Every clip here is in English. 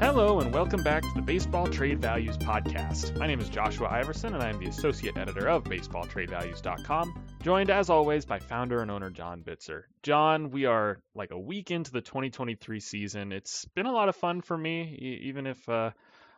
Hello, and welcome back to the Baseball Trade Values Podcast. My name is Joshua Iversen, and I'm the associate editor of BaseballTradeValues.com, joined as always by founder and owner John Bitzer. John, we are like a week into the 2023 season. It's been a lot of fun for me, even if uh,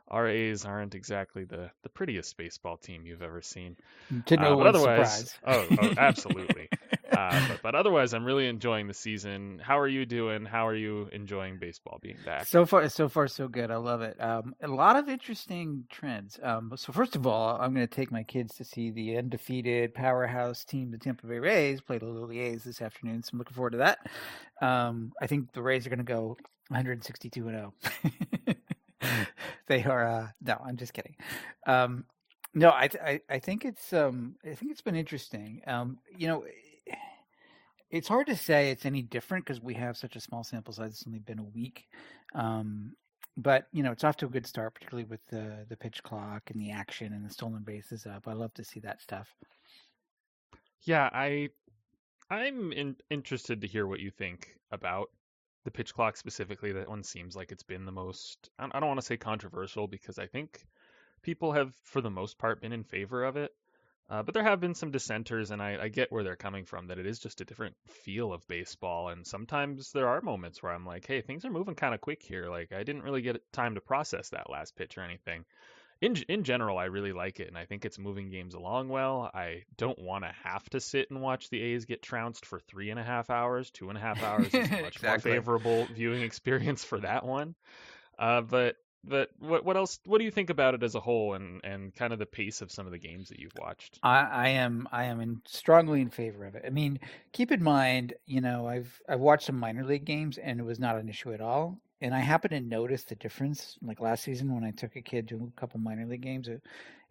our A's aren't exactly the, the prettiest baseball team you've ever seen. To no uh, one's surprise. oh, oh, absolutely. uh, but, but otherwise, I'm really enjoying the season. How are you doing? How are you enjoying baseball being back? So far, so far, so good. I love it. Um, a lot of interesting trends. Um, so first of all, I'm going to take my kids to see the undefeated powerhouse team, the Tampa Bay Rays, play the Lily A's this afternoon. So I'm looking forward to that. Um, I think the Rays are going to go 162 and 0. they are. Uh, no, I'm just kidding. Um, no, I, I I think it's um I think it's been interesting. You know, it's hard to say it's any different because we have such a small sample size. It's only been a week. Um, but you know, it's off to a good start, particularly with the the pitch clock and the action and the stolen bases up. I love to see that stuff. Yeah, I I'm in, interested to hear what you think about the pitch clock specifically. That one seems like it's been the most. I I don't want to say controversial because I think people have, for the most part, been in favor of it. Uh, but there have been some dissenters, and I, I get where they're coming from. That it is just a different feel of baseball, and sometimes there are moments where I'm like, "Hey, things are moving kind of quick here. Like I didn't really get time to process that last pitch or anything." In in general, I really like it, and I think it's moving games along well. I don't want to have to sit and watch the A's get trounced for three and a half hours. Two and a half hours is a much more favorable viewing experience for that one. Uh, but but what what else? What do you think about it as a whole, and and kind of the pace of some of the games that you've watched? I, I am I am in, strongly in favor of it. I mean, keep in mind, you know, I've I've watched some minor league games and it was not an issue at all. And I happened to notice the difference. Like last season, when I took a kid to a couple minor league games, it,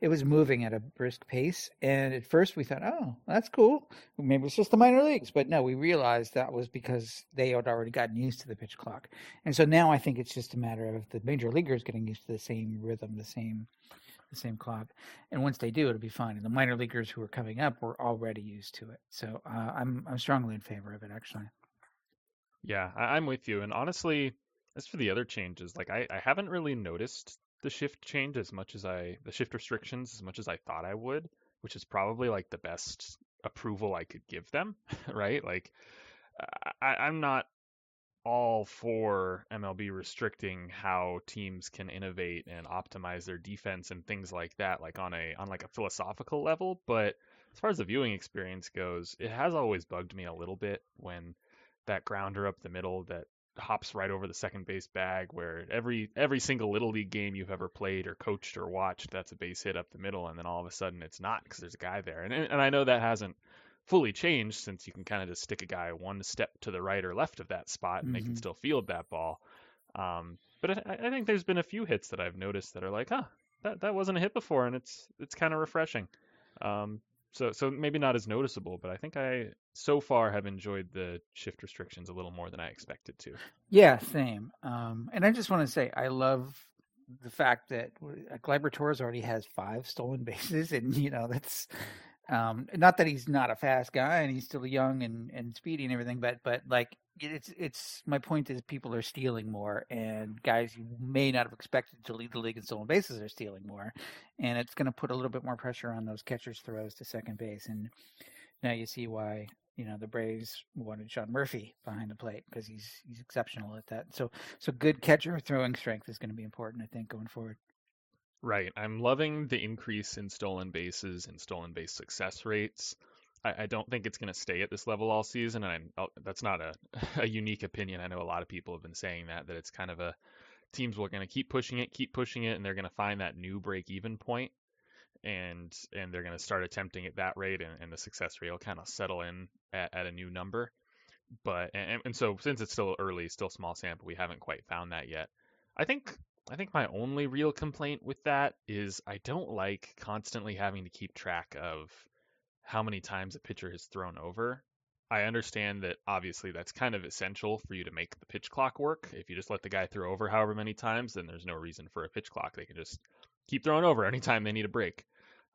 it was moving at a brisk pace. And at first, we thought, "Oh, that's cool. Maybe it's just the minor leagues." But no, we realized that was because they had already gotten used to the pitch clock. And so now I think it's just a matter of the major leaguers getting used to the same rhythm, the same the same clock. And once they do, it'll be fine. And the minor leaguers who are coming up were already used to it. So uh, I'm I'm strongly in favor of it. Actually, Yeah, I, I'm with you. And honestly, as for the other changes, like I, I haven't really noticed the shift change as much as I the shift restrictions as much as I thought I would, which is probably like the best approval I could give them, right? Like I, I'm not all for MLB restricting how teams can innovate and optimize their defense and things like that, like on a on like a philosophical level. But as far as the viewing experience goes, it has always bugged me a little bit when that grounder up the middle that hops right over the second base bag where every every single little league game you've ever played or coached or watched that's a base hit up the middle and then all of a sudden it's not because there's a guy there. And and I know that hasn't fully changed since you can kind of just stick a guy one step to the right or left of that spot and they can Mhm. still field that ball. Um, but I, I think there's been a few hits that I've noticed that are like huh that that wasn't a hit before and it's it's kind of refreshing. Um, so so maybe not as noticeable, but I think I so far have enjoyed the shift restrictions a little more than I expected to. yeah, same. Um, and I just want to say I love the fact that Gleyber Torres already has five stolen bases, and you know that's um, not that he's not a fast guy and he's still young and, and speedy and everything, but but like it's it's my point is people are stealing more and guys you may not have expected to lead the league in stolen bases are stealing more, and it's going to put a little bit more pressure on those catchers' throws to second base, and now you see why you know the Braves wanted Sean Murphy behind the plate because he's he's exceptional at that. So so good catcher throwing strength is going to be important, I think, going forward. Right. I'm loving the increase in stolen bases and stolen base success rates. I, I don't think it's going to stay at this level all season, and I, oh, that's not a, a unique opinion. I know a lot of people have been saying that that it's kind of a teams are going to keep pushing it, keep pushing it, and they're going to find that new break even point, and and they're going to start attempting at that rate, and, and the success rate will kind of settle in at, at a new number. But and, and so since it's still early, still small sample, we haven't quite found that yet. I think I think my only real complaint with that is I don't like constantly having to keep track of how many times a pitcher has thrown over. I understand that obviously that's kind of essential for you to make the pitch clock work. If you just let the guy throw over however many times, then there's no reason for a pitch clock. They can just keep throwing over anytime they need a break.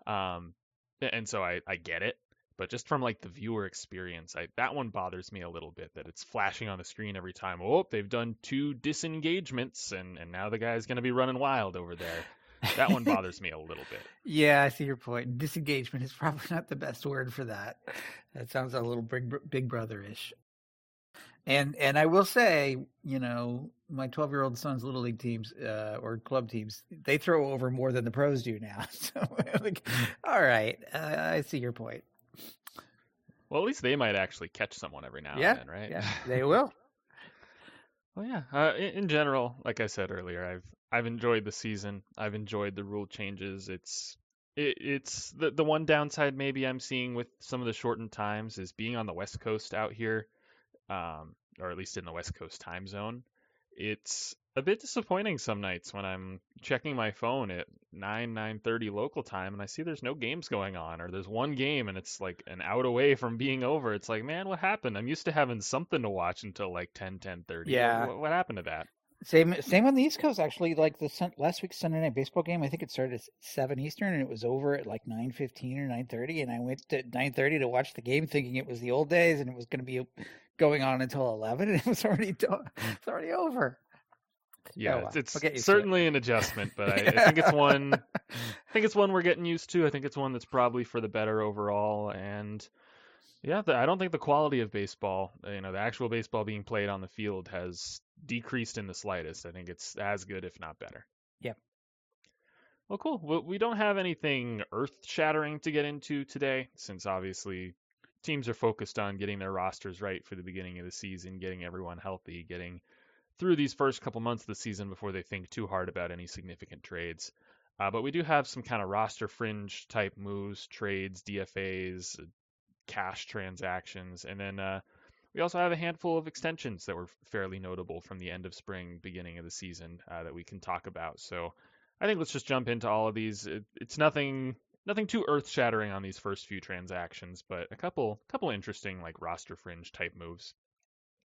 Um, and so I, I get it. But just from like the viewer experience, I, that one bothers me a little bit that it's flashing on the screen every time. Oh, they've done two disengagements, and and now the guy's going to be running wild over there. That one bothers me a little bit. Yeah, I see your point. Disengagement is probably not the best word for that. That sounds a little big, big brother-ish. And and I will say, you know, my 12 year old son's little league teams uh, or club teams, they throw over more than the pros do now. So, like, all right, uh, I see your point. Well, at least they might actually catch someone every now yeah, and then, right? Yeah, they will. well, yeah. Uh, in, in general, like I said earlier, I've I've enjoyed the season. I've enjoyed the rule changes. It's it, it's the the one downside maybe I'm seeing with some of the shortened times is being on the West Coast out here, um, or at least in the West Coast time zone. It's a bit disappointing some nights when I'm checking my phone at 9 9:30 local time and I see there's no games going on or there's one game and it's like an out away from being over. It's like, man, what happened? I'm used to having something to watch until like 10 10:30. Yeah. What, what happened to that? Same same on the East Coast actually. Like the sun, last week's Sunday night baseball game, I think it started at seven Eastern and it was over at like nine fifteen or nine thirty. And I went to nine thirty to watch the game, thinking it was the old days and it was going to be going on until eleven, and it was already done. It's already over. Oh, yeah, Oh, well. it's, used it. certainly an adjustment, but I, I think it's one. I think it's one we're getting used to. I think it's one that's probably for the better overall. And yeah, the, I don't think the quality of baseball, you know, the actual baseball being played on the field has decreased in the slightest. I think it's as good, if not better. Yep. Well, cool. Well, we don't have anything earth-shattering to get into today, since obviously teams are focused on getting their rosters right for the beginning of the season, getting everyone healthy, getting through these first couple months of the season before they think too hard about any significant trades. Uh, but we do have some kind of roster fringe type moves, trades, DFAs, uh, cash transactions, and then uh, we also have a handful of extensions that were fairly notable from the end of spring, beginning of the season uh, that we can talk about. So I think let's just jump into all of these. It, it's nothing nothing too earth shattering on these first few transactions, but a couple couple interesting like roster fringe type moves.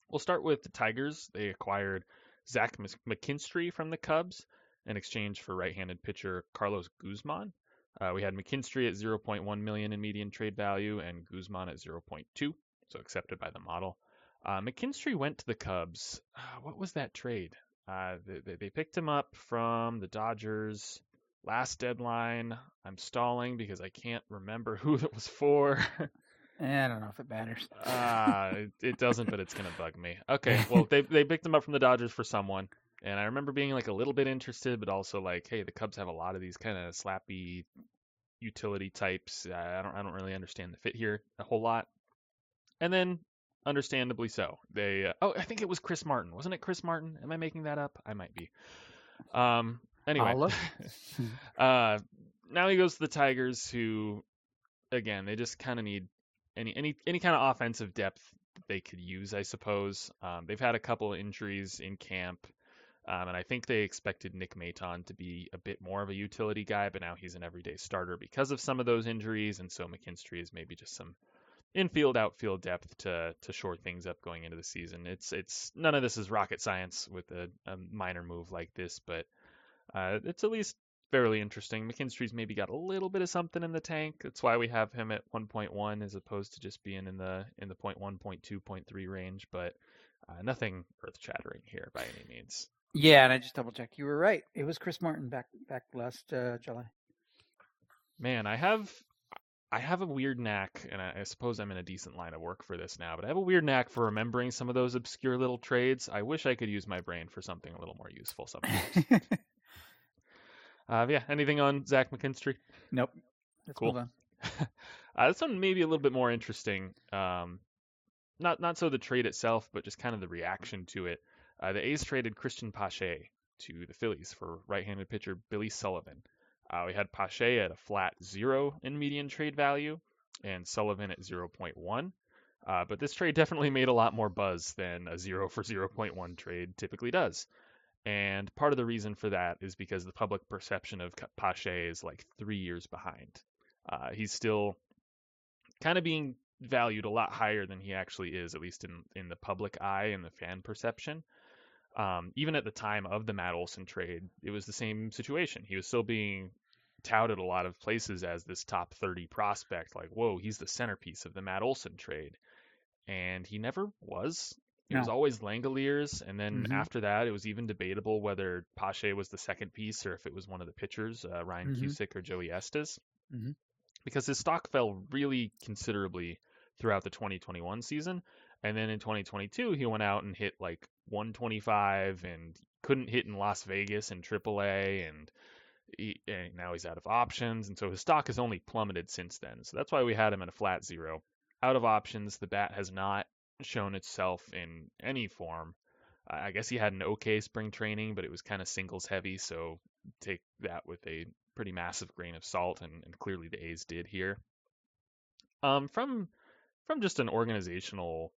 We'll start with the Tigers. They acquired Zach McKinstry from the Cubs in exchange for right-handed pitcher Carlos Guzman. Uh, we had McKinstry at 0.1 million in median trade value and Guzman at 0.2, so accepted by the model. Uh, McKinstry went to the Cubs. Uh, what was that trade? Uh, they, they picked him up from the Dodgers last deadline. I'm stalling because I can't remember who it was for. Eh, I don't know if it matters. Ah, it, it doesn't, but it's gonna bug me. Okay, well they they picked him up from the Dodgers for someone, and I remember being like a little bit interested, but also like, hey, the Cubs have a lot of these kind of slappy utility types. Uh, I don't I don't really understand the fit here a whole lot. And then, understandably so, they uh, oh I think it was Chris Martin, wasn't it Chris Martin? Am I making that up? I might be. Um. Anyway, uh, now he goes to the Tigers, who, again, they just kind of need any any any kind of offensive depth they could use, I suppose. Um, they've had a couple of injuries in camp, um, and I think they expected Nick Maton to be a bit more of a utility guy, but now he's an everyday starter because of some of those injuries, and so McKinstry is maybe just some infield outfield depth to to shore things up going into the season. It's it's none of this is rocket science with a, a minor move like this, but uh, it's at least fairly interesting. McKinstry's maybe got a little bit of something in the tank. That's why we have him at 1.1 as opposed to just being in the in the 0.1, 0.2, 0.3 range, but uh, nothing earth-shattering here by any means. Yeah, and I just double checked. You were right. It was Chris Martin back back last uh, July. Man, I have I have a weird knack, and I, I suppose I'm in a decent line of work for this now, but I have a weird knack for remembering some of those obscure little trades. I wish I could use my brain for something a little more useful sometimes. uh, yeah, anything on Zach McKinstry? nope. Let's Cool. move on. uh, this one may be a little bit more interesting. Um, not not so the trade itself, but just kind of the reaction to it. Uh, the A's traded Cristian Pache to the Phillies for right-handed pitcher Billy Sullivan. Uh, we had Pache at a flat zero in median trade value, and Sullivan at 0.1. Uh, but this trade definitely made a lot more buzz than a zero for 0.1 trade typically does. And part of the reason for that is because the public perception of Pache is like three years behind. Uh, he's still kind of being valued a lot higher than he actually is, at least in in the public eye and the fan perception. Um, even at the time of the Matt Olson trade, it was the same situation. He was still being touted a lot of places as this top 30 prospect. Like, whoa, he's the centerpiece of the Matt Olson trade. And he never was. It no. was always Langeliers, and then mm-hmm. after that, it was even debatable whether Pache was the second piece or if it was one of the pitchers, uh, Ryan mm-hmm. Cusick or Joey Estes, mm-hmm. because his stock fell really considerably throughout the 2021 season, and then in 2022 he went out and hit like 125 and couldn't hit in Las Vegas and AAA, and, he, and now he's out of options, and so his stock has only plummeted since then. So that's why we had him at a flat zero. Out of options, the bat has not shown itself in any form. I guess he had an okay spring training, but it was kind of singles heavy, so take that with a pretty massive grain of salt, and, and clearly the A's did here. Um, from from just an organizational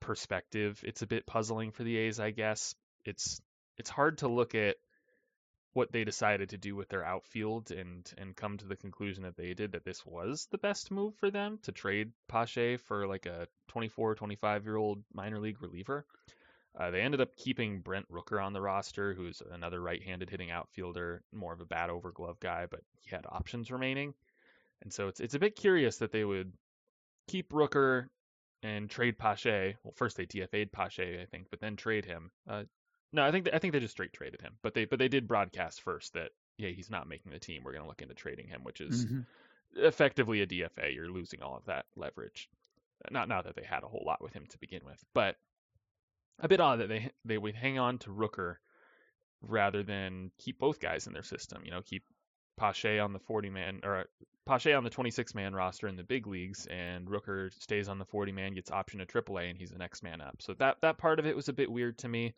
perspective, it's a bit puzzling for the A's, I guess. It's it's hard to look at what they decided to do with their outfield and and come to the conclusion that they did that this was the best move for them to trade Pache for like a 24 25 year old minor league reliever. Uh, they ended up keeping Brent Rooker on the roster, who's another right-handed hitting outfielder, more of a bat over glove guy, but he had options remaining. And so it's it's a bit curious that they would keep Rooker and trade Pache. Well, first they DFA'd Pache, I think, but then trade him. Uh, no, I think I think they just straight traded him, but they but they did broadcast first that yeah he's not making the team. We're going to look into trading him, which is mm-hmm. effectively a DFA. You're losing all of that leverage. Not not that they had a whole lot with him to begin with, but a bit odd that they they would hang on to Rooker rather than keep both guys in their system. You know, keep Pache on the 40 man or Pache on the 26 man roster in the big leagues, and Rooker stays on the 40 man, gets option to AAA, and he's the next man up. So that that part of it was a bit weird to me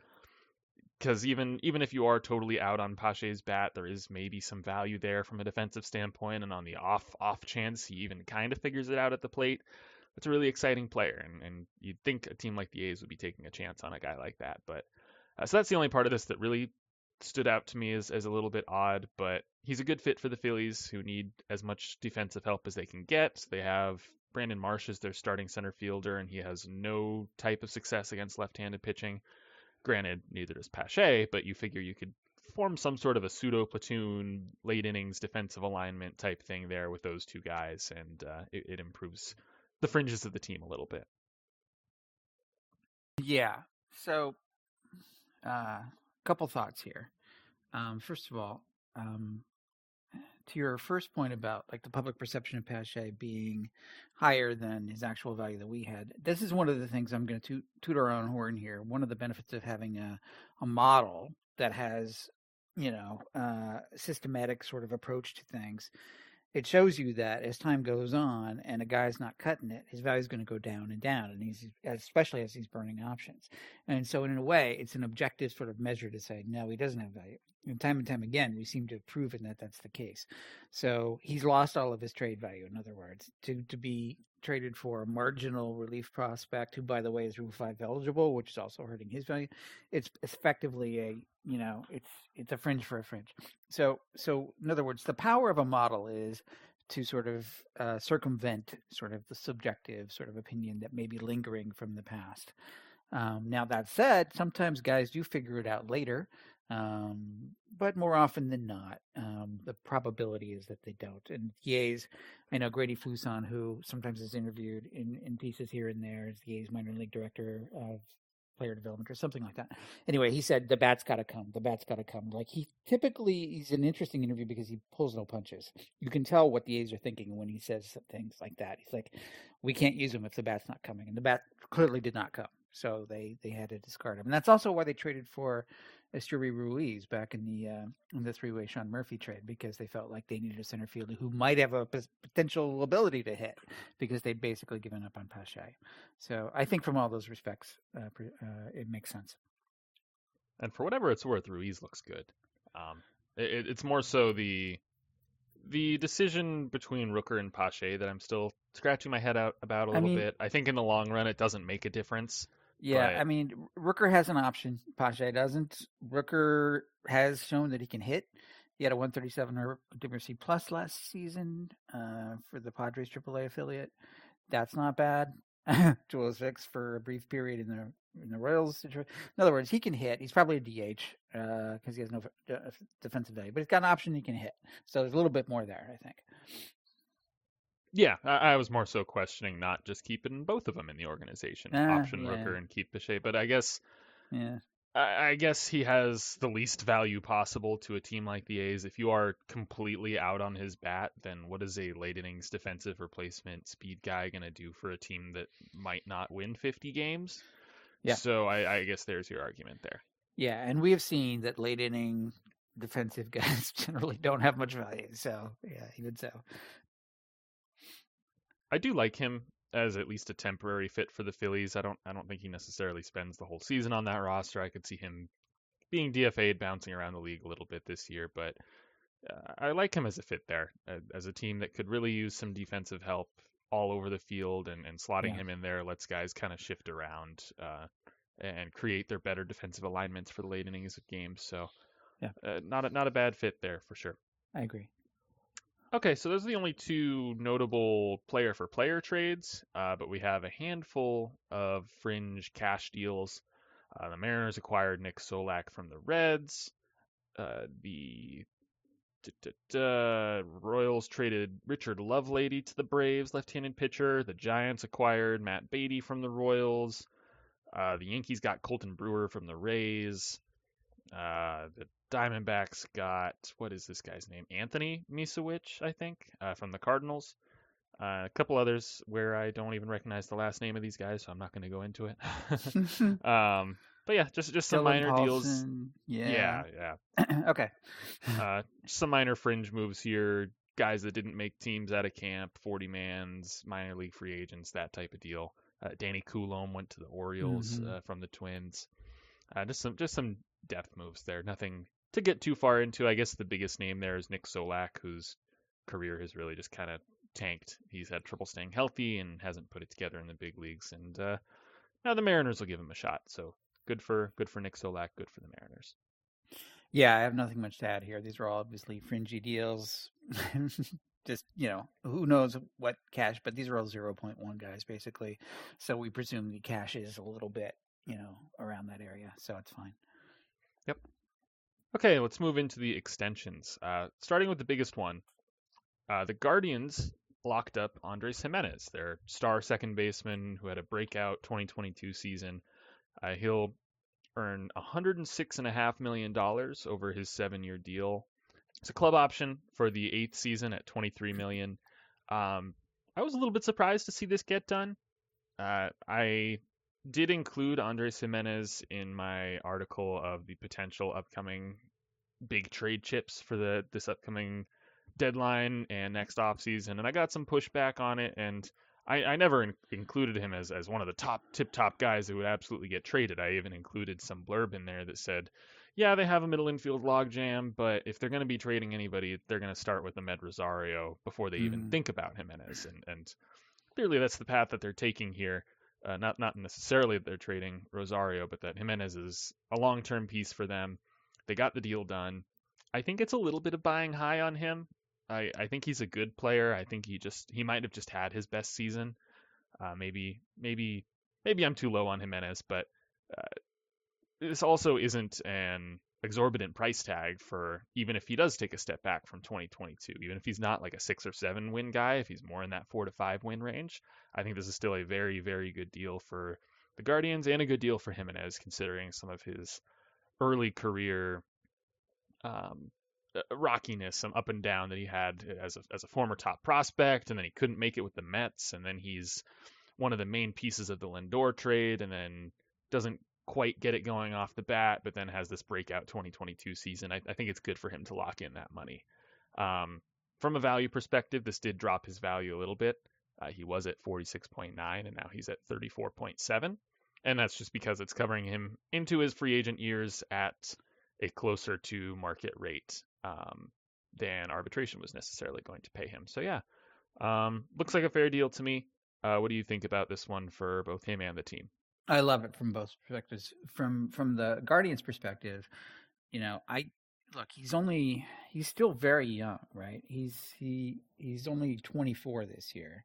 because even even if you are totally out on Pache's bat, there is maybe some value there from a defensive standpoint, and on the off off chance he even kind of figures it out at the plate, that's a really exciting player, and, and you'd think a team like the A's would be taking a chance on a guy like that. But uh, so that's the only part of this that really stood out to me as, as a little bit odd, but he's a good fit for the Phillies who need as much defensive help as they can get. They have Brandon Marsh as their starting center fielder, and he has no type of success against left-handed pitching. Granted, neither does Pache, but you figure you could form some sort of a pseudo platoon, late innings defensive alignment type thing there with those two guys, and uh, it, it improves the fringes of the team a little bit. Yeah. So, a uh, couple thoughts here. Um, first of all, um, to your first point about like the public perception of Pache being higher than his actual value that we had, this is one of the things I'm going to toot, our own horn here. One of the benefits of having a, a model that has, you know, uh, systematic sort of approach to things it shows you that as time goes on and a guy's not cutting it, his value is going to go down and down, and he's especially as he's burning options. And so, in a way, it's an objective sort of measure to say no, he doesn't have value. And time and time again, we seem to have proven that that's the case. So he's lost all of his trade value. In other words, to to be traded for a marginal relief prospect, who, by the way, is Rule Five eligible, which is also hurting his value. It's effectively a you know, it's it's a fringe for a fringe. So so in other words, the power of a model is to sort of uh, circumvent sort of the subjective sort of opinion that may be lingering from the past. Um, now that said, sometimes guys do figure it out later. Um, but more often than not, um, the probability is that they don't. And A's, I know Grady Fuson, who sometimes is interviewed in, in pieces here and there, is the A's minor league director of player development or something like that. Anyway, he said the bat's got to come. The bat's got to come. Like he typically he's an interesting interview because he pulls no punches. You can tell what the A's are thinking when he says things like that. He's like, "We can't use him if the bat's not coming," and the bat clearly did not come, so they they had to discard him. And that's also why they traded for Esteury Ruiz back in the uh, in the three way Sean Murphy trade because they felt like they needed a center fielder who might have a p- potential ability to hit because they'd basically given up on Pache. So I think from all those respects, uh, uh, it makes sense. And for whatever it's worth, Ruiz looks good. Um, it, it's more so the the decision between Rooker and Pache that I'm still scratching my head out about a little I mean, bit. I think in the long run, it doesn't make a difference. Yeah, but... I mean, Rooker has an option. Pache doesn't. Rooker has shown that he can hit. He had a 137 WRC plus last season uh, for the Padres AAA affiliate. That's not bad. Joel Six for a brief period in the in the Royals. In other words, he can hit. He's probably a DH because uh, he has no defensive value, but he's got an option he can hit. So there's a little bit more there, I think. Yeah, I, I was more so questioning not just keeping both of them in the organization, Ah, option yeah. Rooker and keep Pache, but I guess Yeah. I I guess he has the least value possible to a team like the A's. If you are completely out on his bat, then what is a late innings defensive replacement speed guy going to do for a team that might not win 50 games? Yeah. So I, I guess there's your argument there. Yeah, and we have seen that late inning defensive guys generally don't have much value. So yeah, even so. I do like him as at least a temporary fit for the Phillies. I don't I don't think he necessarily spends the whole season on that roster. I could see him being DFA'd, bouncing around the league a little bit this year, but uh, I like him as a fit there, uh, as a team that could really use some defensive help all over the field, and, and slotting Yeah. him in there lets guys kind of shift around uh, and create their better defensive alignments for the late innings of games. So, Yeah. uh, not a, not a bad fit there for sure. I agree. Okay, so those are the only two notable player for player trades, uh, but we have a handful of fringe cash deals. Uh, the Mariners acquired Nick Solak from the Reds. Uh, the d- d- d- Royals traded Richard Lovelady to the Braves, left-handed pitcher. The Giants acquired Matt Beaty from the Royals. Uh, the Yankees got Colten Brewer from the Rays. Uh, the Diamondbacks got what is this guy's name? Anthony Misiewicz, I think, uh, from the Cardinals. Uh, a couple others where I don't even recognize the last name of these guys, so I'm not going to go into it. um, but yeah, just just some Dylan minor deals. Yeah, Yeah. yeah. okay. Uh, some minor fringe moves here. Guys that didn't make teams out of camp, 40 mans, minor league free agents, that type of deal. Uh, Danny Coulombe went to the Orioles Mhm. uh, from the Twins. Uh, just some just some depth moves there. Nothing to get too far into. I guess the biggest name there is Nick Solak, whose career has really just kind of tanked. He's had trouble staying healthy and hasn't put it together in the big leagues. And uh, now the Mariners will give him a shot. So good for good for Nick Solak. Good for the Mariners. Yeah, I have nothing much to add here. These are all obviously fringy deals. Just, you know, who knows what cash, but these are all 0.1 guys, basically. So we presume the cash is a little bit, you know, around that area. So it's fine. Okay, let's move into the extensions. Uh, starting with the biggest one, uh, the Guardians locked up Andres Gimenez, their star second baseman who had a breakout 2022 season. Uh, he'll earn 106.5 million dollars over his seven-year deal. It's a club option for the eighth season at 23 million. Um, I was a little bit surprised to see this get done. Uh, I did include Andres Gimenez in my article of the potential upcoming big trade chips for the this upcoming deadline and next offseason, and I got some pushback on it, and I, I never in- included him as, as one of the top tip top guys who would absolutely get traded. I even included some blurb in there that said, yeah, they have a middle infield logjam, but if they're going to be trading anybody, they're going to start with Amed Rosario before they even Mhm. think about Gimenez, and and clearly that's the path that they're taking here. Uh, not not necessarily that they're trading Rosario, but that Gimenez is a long term piece for them. They got the deal done. I think it's a little bit of buying high on him. I, I think he's a good player. I think he just he might have just had his best season. Uh, maybe maybe maybe I'm too low on Gimenez, but uh, this also isn't an exorbitant price tag for even if he does take a step back from 2022, even if he's not like a six or seven win guy, if he's more in that four to five win range, I think this is still a very very good deal for the Guardians and a good deal for Gimenez considering some of his early career um, uh, rockiness, some up and down that he had as a, as a former top prospect, and then he couldn't make it with the Mets, and then he's one of the main pieces of the Lindor trade, and then doesn't quite get it going off the bat, but then has this breakout 2022 season. I, I think it's good for him to lock in that money. Um, from a value perspective, this did drop his value a little bit. Uh, he was at 46.9, and now he's at 34.7, and that's just because it's covering him into his free agent years at a closer to market rate um, than arbitration was necessarily going to pay him. So yeah, um, looks like a fair deal to me. Uh, what do you think about this one for both him and the team? I love it from both perspectives. From from the Guardians' perspective, you know, I look. He's only he's still very young, right? He's he he's only 24 this year.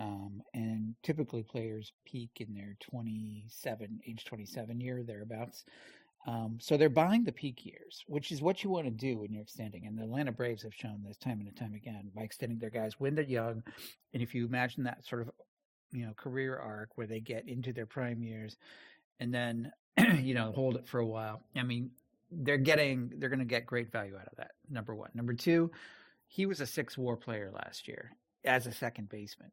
Um, and typically players peak in their 27, age 27 year, thereabouts. Um, so they're buying the peak years, which is what you want to do when you're extending. And the Atlanta Braves have shown this time and time again by extending their guys when they're young. And if you imagine that sort of, you know, career arc where they get into their prime years and then, you know, hold it for a while. I mean, they're getting, they're going to get great value out of that. Number one. Number two, he was a six war player last year as a second baseman.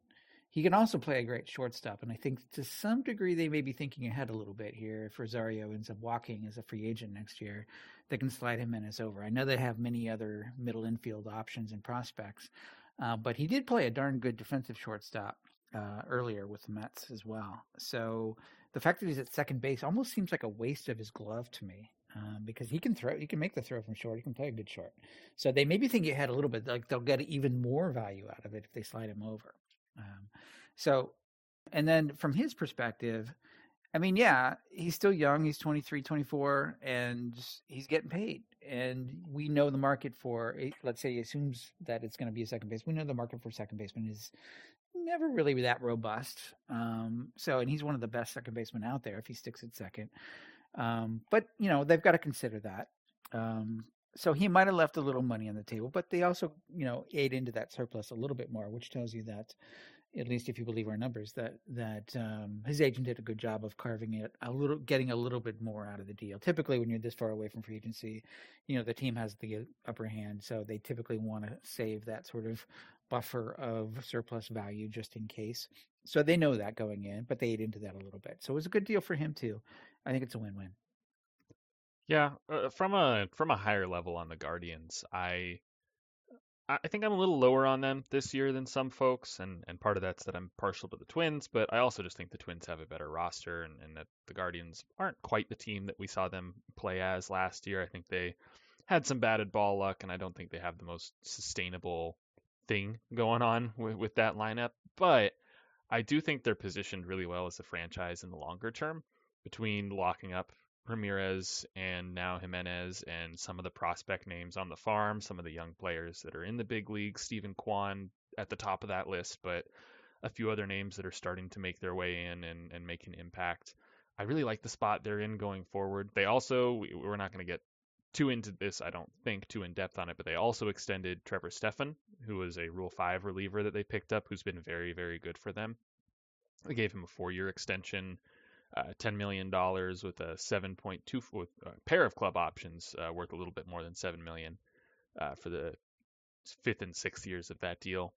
He can also play a great shortstop, and I think to some degree they may be thinking ahead a little bit here. If Rosario ends up walking as a free agent next year, they can slide Gimenez over. I know they have many other middle infield options and prospects, uh, but he did play a darn good defensive shortstop uh, earlier with the Mets as well. So the fact that he's at second base almost seems like a waste of his glove to me. Um, because he can throw, he can make the throw from short. He can play a good short. So they maybe think ahead a little bit. Like they'll get even more value out of it if they slide him over. Um, so, and then from his perspective, I mean, yeah, he's still young. He's 23, 24, and he's getting paid. And we know the market for, let's say, he assumes that it's going to be a second base. We know the market for second baseman is never really that robust. Um, so, and he's one of the best second basemen out there if he sticks at second. Um, but you know, they've got to consider that. Um, so he might have left a little money on the table, but they also, you know, ate into that surplus a little bit more, which tells you that, at least if you believe our numbers, that that um, his agent did a good job of carving it a little, getting a little bit more out of the deal. Typically, when you're this far away from free agency, you know, the team has the upper hand, so they typically want to save that sort of buffer of surplus value just in case. So they know that going in, but they ate into that a little bit. So it was a good deal for him too. I think it's a win-win. Yeah, uh, from a from a higher level on the Guardians, I I think I'm a little lower on them this year than some folks, and, and part of that's that I'm partial to the Twins, but I also just think the Twins have a better roster, and, and that the Guardians aren't quite the team that we saw them play as last year. I think they had some batted ball luck, and I don't think they have the most sustainable thing going on with, with that lineup. But I do think they're positioned really well as a franchise in the longer term between locking up Ramirez and now Gimenez and some of the prospect names on the farm, some of the young players that are in the big league, Steven Kwan at the top of that list, but a few other names that are starting to make their way in and, and make an impact. I really like the spot they're in going forward. They also, we're not going to get too into this, I don't think, too in depth on it, but they also extended Trevor Stephan, who was a Rule 5 reliever that they picked up, who's been very, very good for them. They gave him a four year extension uh, $10 million with a 7.2 with a pair of club options uh, worth a little bit more than 7 million uh, for the fifth and sixth years of that deal.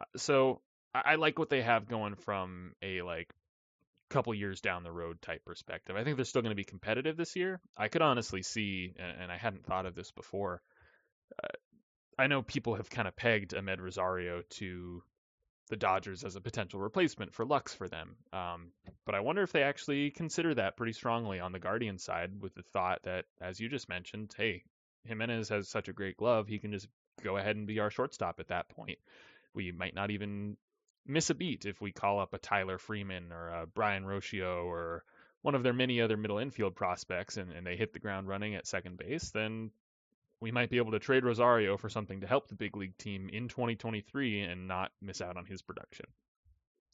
Uh, so I, I, like what they have going from a like couple years down the road type perspective. I think they're still going to be competitive this year. I could honestly see, and, I hadn't thought of this before. Uh, I know people have kind of pegged Amed Rosario to the Dodgers as a potential replacement for Lux for them. Um, but I wonder if they actually consider that pretty strongly on the Guardian side with the thought that, as you just mentioned, hey, Gimenez has such a great glove, he can just go ahead and be our shortstop at that point. We might not even miss a beat if we call up a Tyler Freeman or a Brayan Rocchio or one of their many other middle infield prospects and, and they hit the ground running at second base, then we might be able to trade Rosario for something to help the big league team in 2023 and not miss out on his production.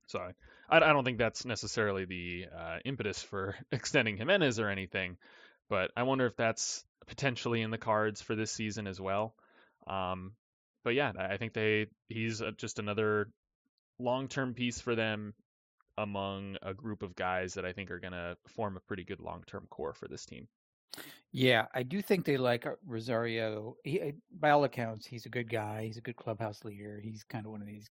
So I, I don't think that's necessarily the uh, impetus for extending Gimenez or anything, but I wonder if that's potentially in the cards for this season as well. Um, but yeah, I think they he's just another long-term piece for them among a group of guys that I think are going to form a pretty good long-term core for this team. Yeah, I do think they like uh, Rosario. He, uh, by all accounts, he's a good guy. He's a good clubhouse leader. He's kind of one of these,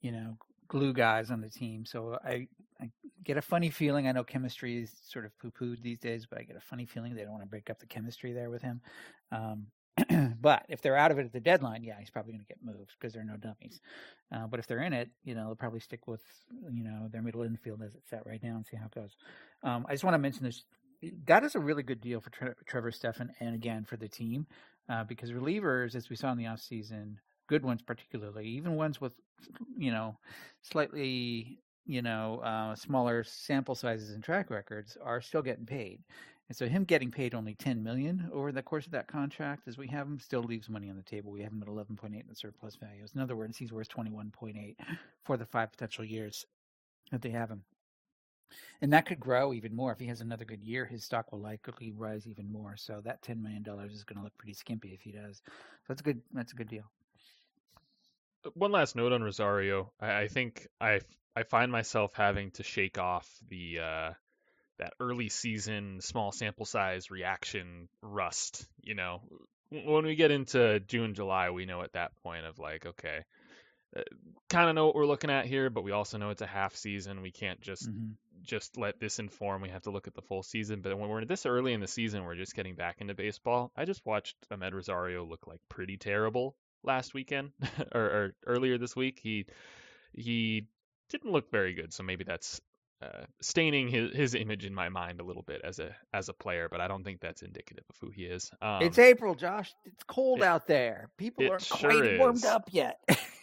you know, glue guys on the team. So I, I get a funny feeling. I know chemistry is sort of poo-pooed these days, but I get a funny feeling they don't want to break up the chemistry there with him. Um, but if they're out of it at the deadline, yeah, he's probably going to get moved because there are no dummies. Uh, but if they're in it, you know, they'll probably stick with, you know, their middle infield as it's set right now and see how it goes. Um, I just want to mention this that is a really good deal for Tre- Trevor Stephan and again for the team uh, because relievers, as we saw in the offseason, good ones particularly, even ones with you know slightly you know uh, smaller sample sizes and track records, are still getting paid. And so him getting paid only 10 million over the course of that contract as we have him still leaves money on the table. We have him at 11.8 in the surplus value. In other words, he's worth 21.8 for the five potential years that they have him. And that could grow even more. If he has another good year, his stock will likely rise even more. So that $10 million is going to look pretty skimpy if he does. So that's a good, that's a good deal. One last note on Rosario. I, I think I, I find myself having to shake off the, uh, that early season small sample size reaction rust. You know, when we get into June, July, we know at that point of like, okay, uh, kind of know what we're looking at here, but we also know it's a half season. We can't just mm-hmm. just let this inform. We have to look at the full season. But when we're this early in the season, we're just getting back into baseball. I just watched Amed Rosario look like pretty terrible last weekend or, or earlier this week. He he didn't look very good, so maybe that's uh, staining his, his image in my mind a little bit as a as a player, but I don't think that's indicative of who he is. Um, it's April, Josh. It's cold it, out there. People aren't sure quite is. warmed up yet.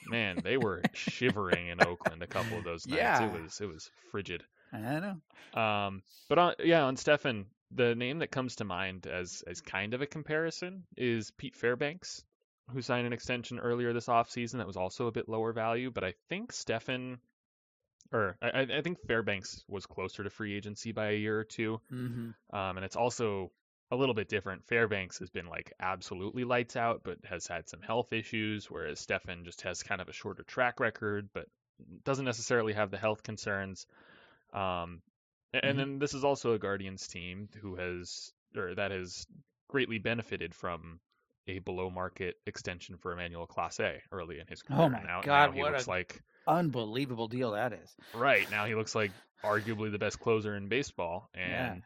Man, they were shivering in Oakland a couple of those nights. Yeah. It was it was frigid. I know. Um, but on yeah, on Stephan, the name that comes to mind as as kind of a comparison is Pete Fairbanks, who signed an extension earlier this offseason that was also a bit lower value. But I think Stephan or I, I, think Fairbanks was closer to free agency by a year or 2 mm-hmm. um, and it's also a little bit different. Fairbanks has been like absolutely lights out, but has had some health issues, whereas Stephan just has kind of a shorter track record, but doesn't necessarily have the health concerns. Um, and mm-hmm. then this is also a Guardians team who has or that has greatly benefited from a below market extension for Emmanuel Clase early in his career. Oh my now, god, now he what looks a like unbelievable deal that is. Right now, he looks like arguably the best closer in baseball, and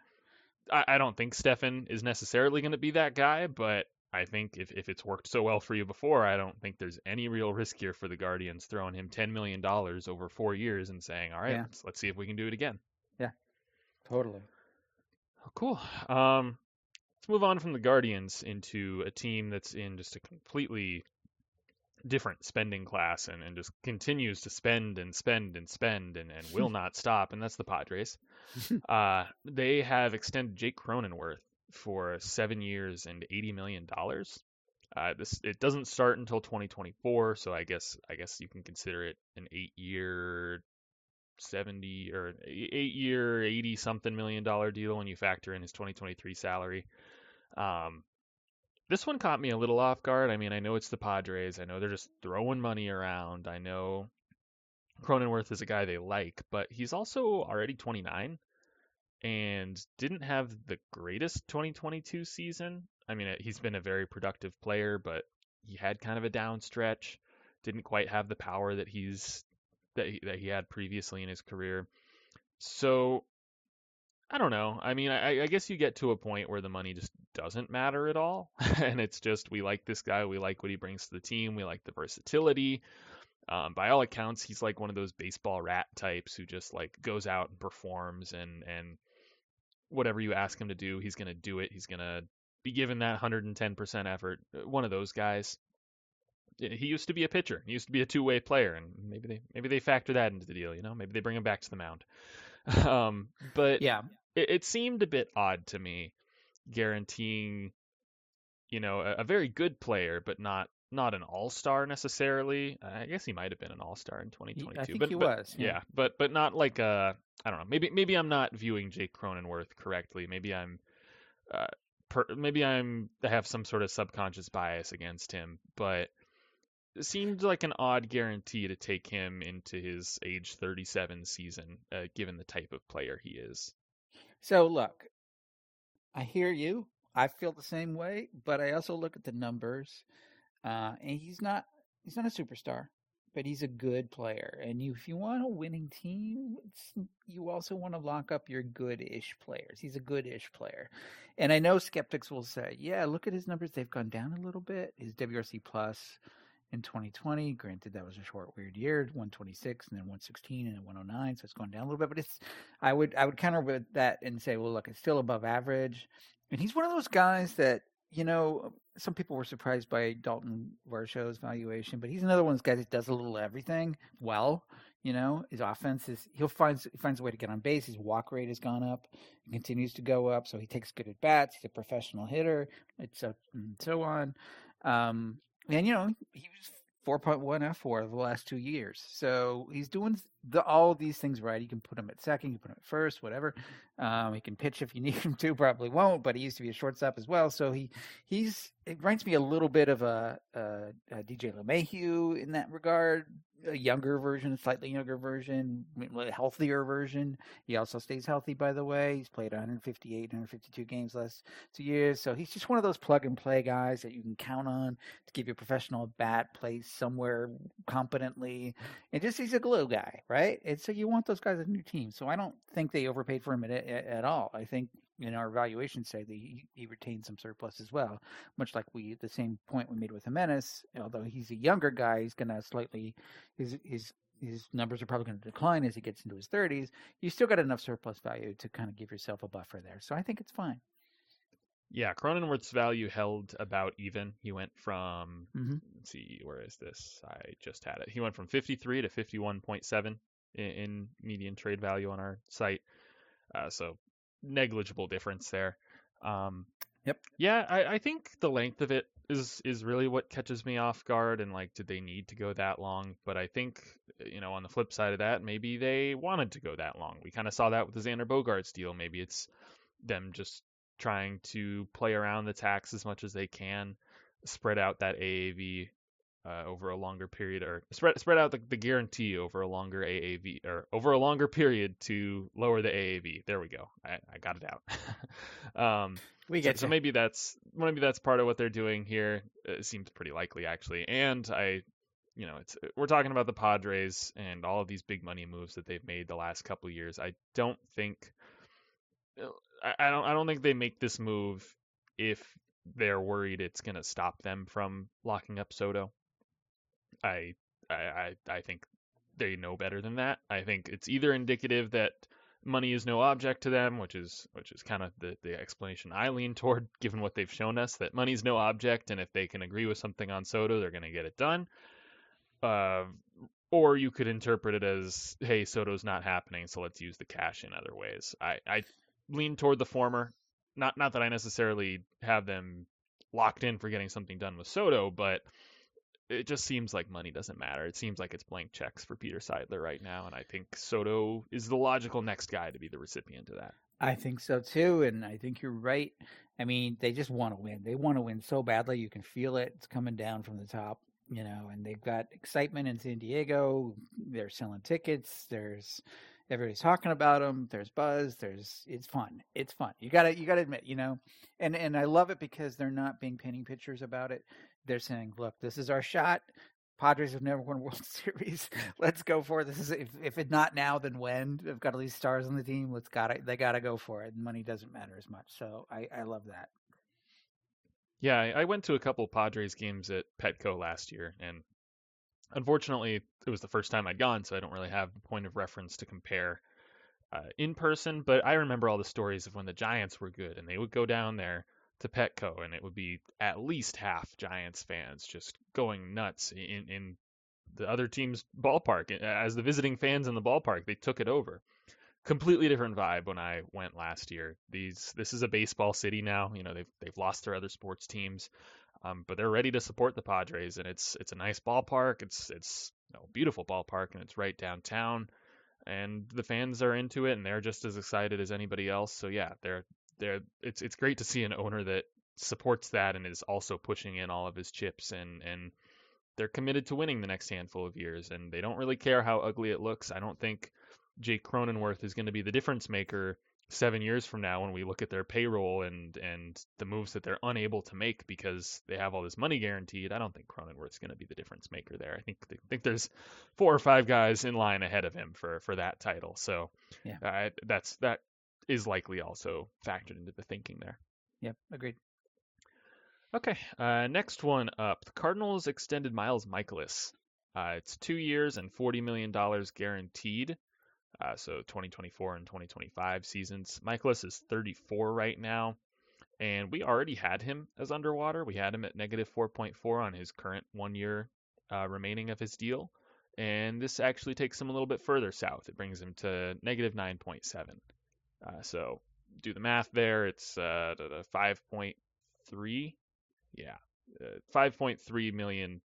yeah. I, I, don't think Stephan is necessarily going to be that guy, but I think if, if it's worked so well for you before, I don't think there's any real risk here for the Guardians throwing him ten million dollars over four years and saying, "All right, yeah. let's, let's see if we can do it again." Yeah, totally. Oh, cool. Um, let's move on from the Guardians into a team that's in just a completely different spending class and, and just continues to spend and spend and spend and, and will not stop, and that's the Padres. uh, they have extended Jake Cronenworth for seven years and eighty million dollars. Uh, this it doesn't start until 2024, so I guess I guess you can consider it an eight-year, 70 or eight-year, 80 something million dollar deal when you factor in his 2023 salary. Um, this one caught me a little off guard. I mean, I know it's the Padres. I know they're just throwing money around. I know Cronenworth is a guy they like, but he's also already 29 and didn't have the greatest 2022 season. I mean, he's been a very productive player, but he had kind of a down stretch. Didn't quite have the power that he's that he, that he had previously in his career. So I don't know. I mean, I, I, guess you get to a point where the money just doesn't matter at all. and it's just, we like this guy. We like what he brings to the team. We like the versatility. Um, by all accounts, he's like one of those baseball rat types who just like goes out and performs and, and whatever you ask him to do, he's going to do it. He's going to be given that 110% effort. Uh, one of those guys. He used to be a pitcher. He used to be a two-way player, and maybe they maybe they factor that into the deal. You know, maybe they bring him back to the mound. Um, but yeah, it, it seemed a bit odd to me guaranteeing you know a, a very good player but not not an all-star necessarily. I guess he might have been an all-star in 2022. I think but, he but, was. Yeah. yeah. but but not like a I don't know. Maybe maybe I'm not viewing Jake Cronenworth correctly. Maybe I'm uh, per, maybe I'm I have some sort of subconscious bias against him, but it seemed like an odd guarantee to take him into his age 37 season, uh, given the type of player he is. So look, I hear you. I feel the same way, but I also look at the numbers, uh, and he's not he's not a superstar, but he's a good player. And you, if you want a winning team, you also want to lock up your good-ish players. He's a good-ish player, and I know skeptics will say, "Yeah, look at his numbers; they've gone down a little bit. His WRC plus." In 2020. Granted, that was a short, weird year, 126 and then 116 and then 109, so it's going down a little bit. But it's, I would, I would counter with that and say, well, look, it's still above average. And he's one of those guys that, you know, some people were surprised by Dalton Varsho's valuation, but he's another one of those guys that does a little everything well. You know, his offense is he'll find he finds a way to get on base. His walk rate has gone up, continues to go up. So he takes good at bats. He's a professional hitter. It's so and so on. Um, and you know, he was 4.1 F4 the last two years. So he's doing the, all these things right. You can put him at second, you can put him at first, whatever. Um, he can pitch if you need him to. Probably won't, but he used to be a shortstop as well. So he he's it reminds me a little bit of a, a, a DJ LeMahieu in that regard a younger version, slightly younger version, healthier version. He also stays healthy, by the way. He's played 158, 152 games last two years. So he's just one of those plug and play guys that you can count on to give you a professional bat, play somewhere competently. And just he's a glue guy, right? And so you want those guys on your team. So I don't think they overpaid for him at, at all. I think in our evaluations say that he, he retained some surplus as well, much like we the same point we made with Gimenez. Although he's a younger guy, he's going to slightly his his his numbers are probably going to decline as he gets into his 30s. You still got enough surplus value to kind of give yourself a buffer there. So I think it's fine. Yeah, Cronenworth's value held about even. He went from mm-hmm. let's see, where is this? I just had it. He went from 53 to 51.7 in, in median trade value on our site. Uh, so negligible difference there. Um, yep. Yeah, I, I think the length of it is is really what catches me off guard, and like, did they need to go that long? But I think you know, on the flip side of that, maybe they wanted to go that long. We kind of saw that with the Xander Bogaerts deal. Maybe it's them just trying to play around the tax as much as they can, spread out that AAV uh, over a longer period, or spread spread out the, the guarantee over a longer AAV or over a longer period to lower the AAV. There we go. I, I got it out. um, we get so, so, maybe that's maybe that's part of what they're doing here. It seems pretty likely actually, and I. You know, it's we're talking about the Padres and all of these big money moves that they've made the last couple years. I don't think I, I don't I don't think they make this move if they're worried it's going to stop them from locking up Soto. I I I think they know better than that. I think it's either indicative that money is no object to them, which is which is kind of the, the explanation I lean toward, given what they've shown us that money's no object, and if they can agree with something on Soto, they're going to get it done. Uh, or you could interpret it as, hey, Soto's not happening, so let's use the cash in other ways. I, I lean toward the former. Not not that I necessarily have them locked in for getting something done with Soto, but it just seems like money doesn't matter. It seems like it's blank checks for Peter Seidler right now, and I think Soto is the logical next guy to be the recipient of that. I think so too, and I think you're right. I mean, they just want to win. They want to win so badly. You can feel it. It's coming down from the top, you know. And they've got excitement in San Diego. They're selling tickets. There's everybody's talking about them. There's buzz. There's it's fun. It's fun. You gotta you gotta admit, you know. And and I love it because they're not being painting pictures about it they're saying, look, this is our shot. Padres have never won World Series. Let's go for it. This is if if it's not now, then when? They've got all these stars on the team. Let's got it. They got to go for it. Money doesn't matter as much. So I I love that. Yeah, I went to a couple Padres games at Petco last year, and unfortunately, it was the first time I'd gone, so I don't really have a point of reference to compare uh, in person. But I remember all the stories of when the Giants were good, and they would go down there to Petco, and it would be at least half Giants fans just going nuts in in the other team's ballpark as the visiting fans in the ballpark. They took it over. Completely different vibe when I went last year. These this is a baseball city now. You know they've they've lost their other sports teams, um, but they're ready to support the Padres, and it's it's a nice ballpark. It's it's you know, beautiful ballpark, and it's right downtown and the fans are into it and they're just as excited as anybody else. So yeah, they're they're it's it's great to see an owner that supports that and is also pushing in all of his chips and and they're committed to winning the next handful of years and they don't really care how ugly it looks. I don't think Jake Cronenworth is going to be the difference maker seven years from now when we look at their payroll and and the moves that they're unable to make because they have all this money guaranteed. I don't think Cronenworth's going to be the difference maker there. I think I think there's four or five guys in line ahead of him for for that title. So yeah, uh, that's that is likely also factored into the thinking there. Yep, agreed. Okay, uh, next one up. The Cardinals extended Miles Mikolas. Uh, it's two years and $40 million guaranteed. Uh, so 2024 and 2025 seasons. Mikolas is 34 right now. and we already had him as underwater. We had him at negative 4.4 on his current one year uh, remaining of his deal. And this actually takes him a little bit further south. It brings him to negative 9.7. Uh, so do the math there. It's uh, 5.3. Yeah, uh, 5.3 million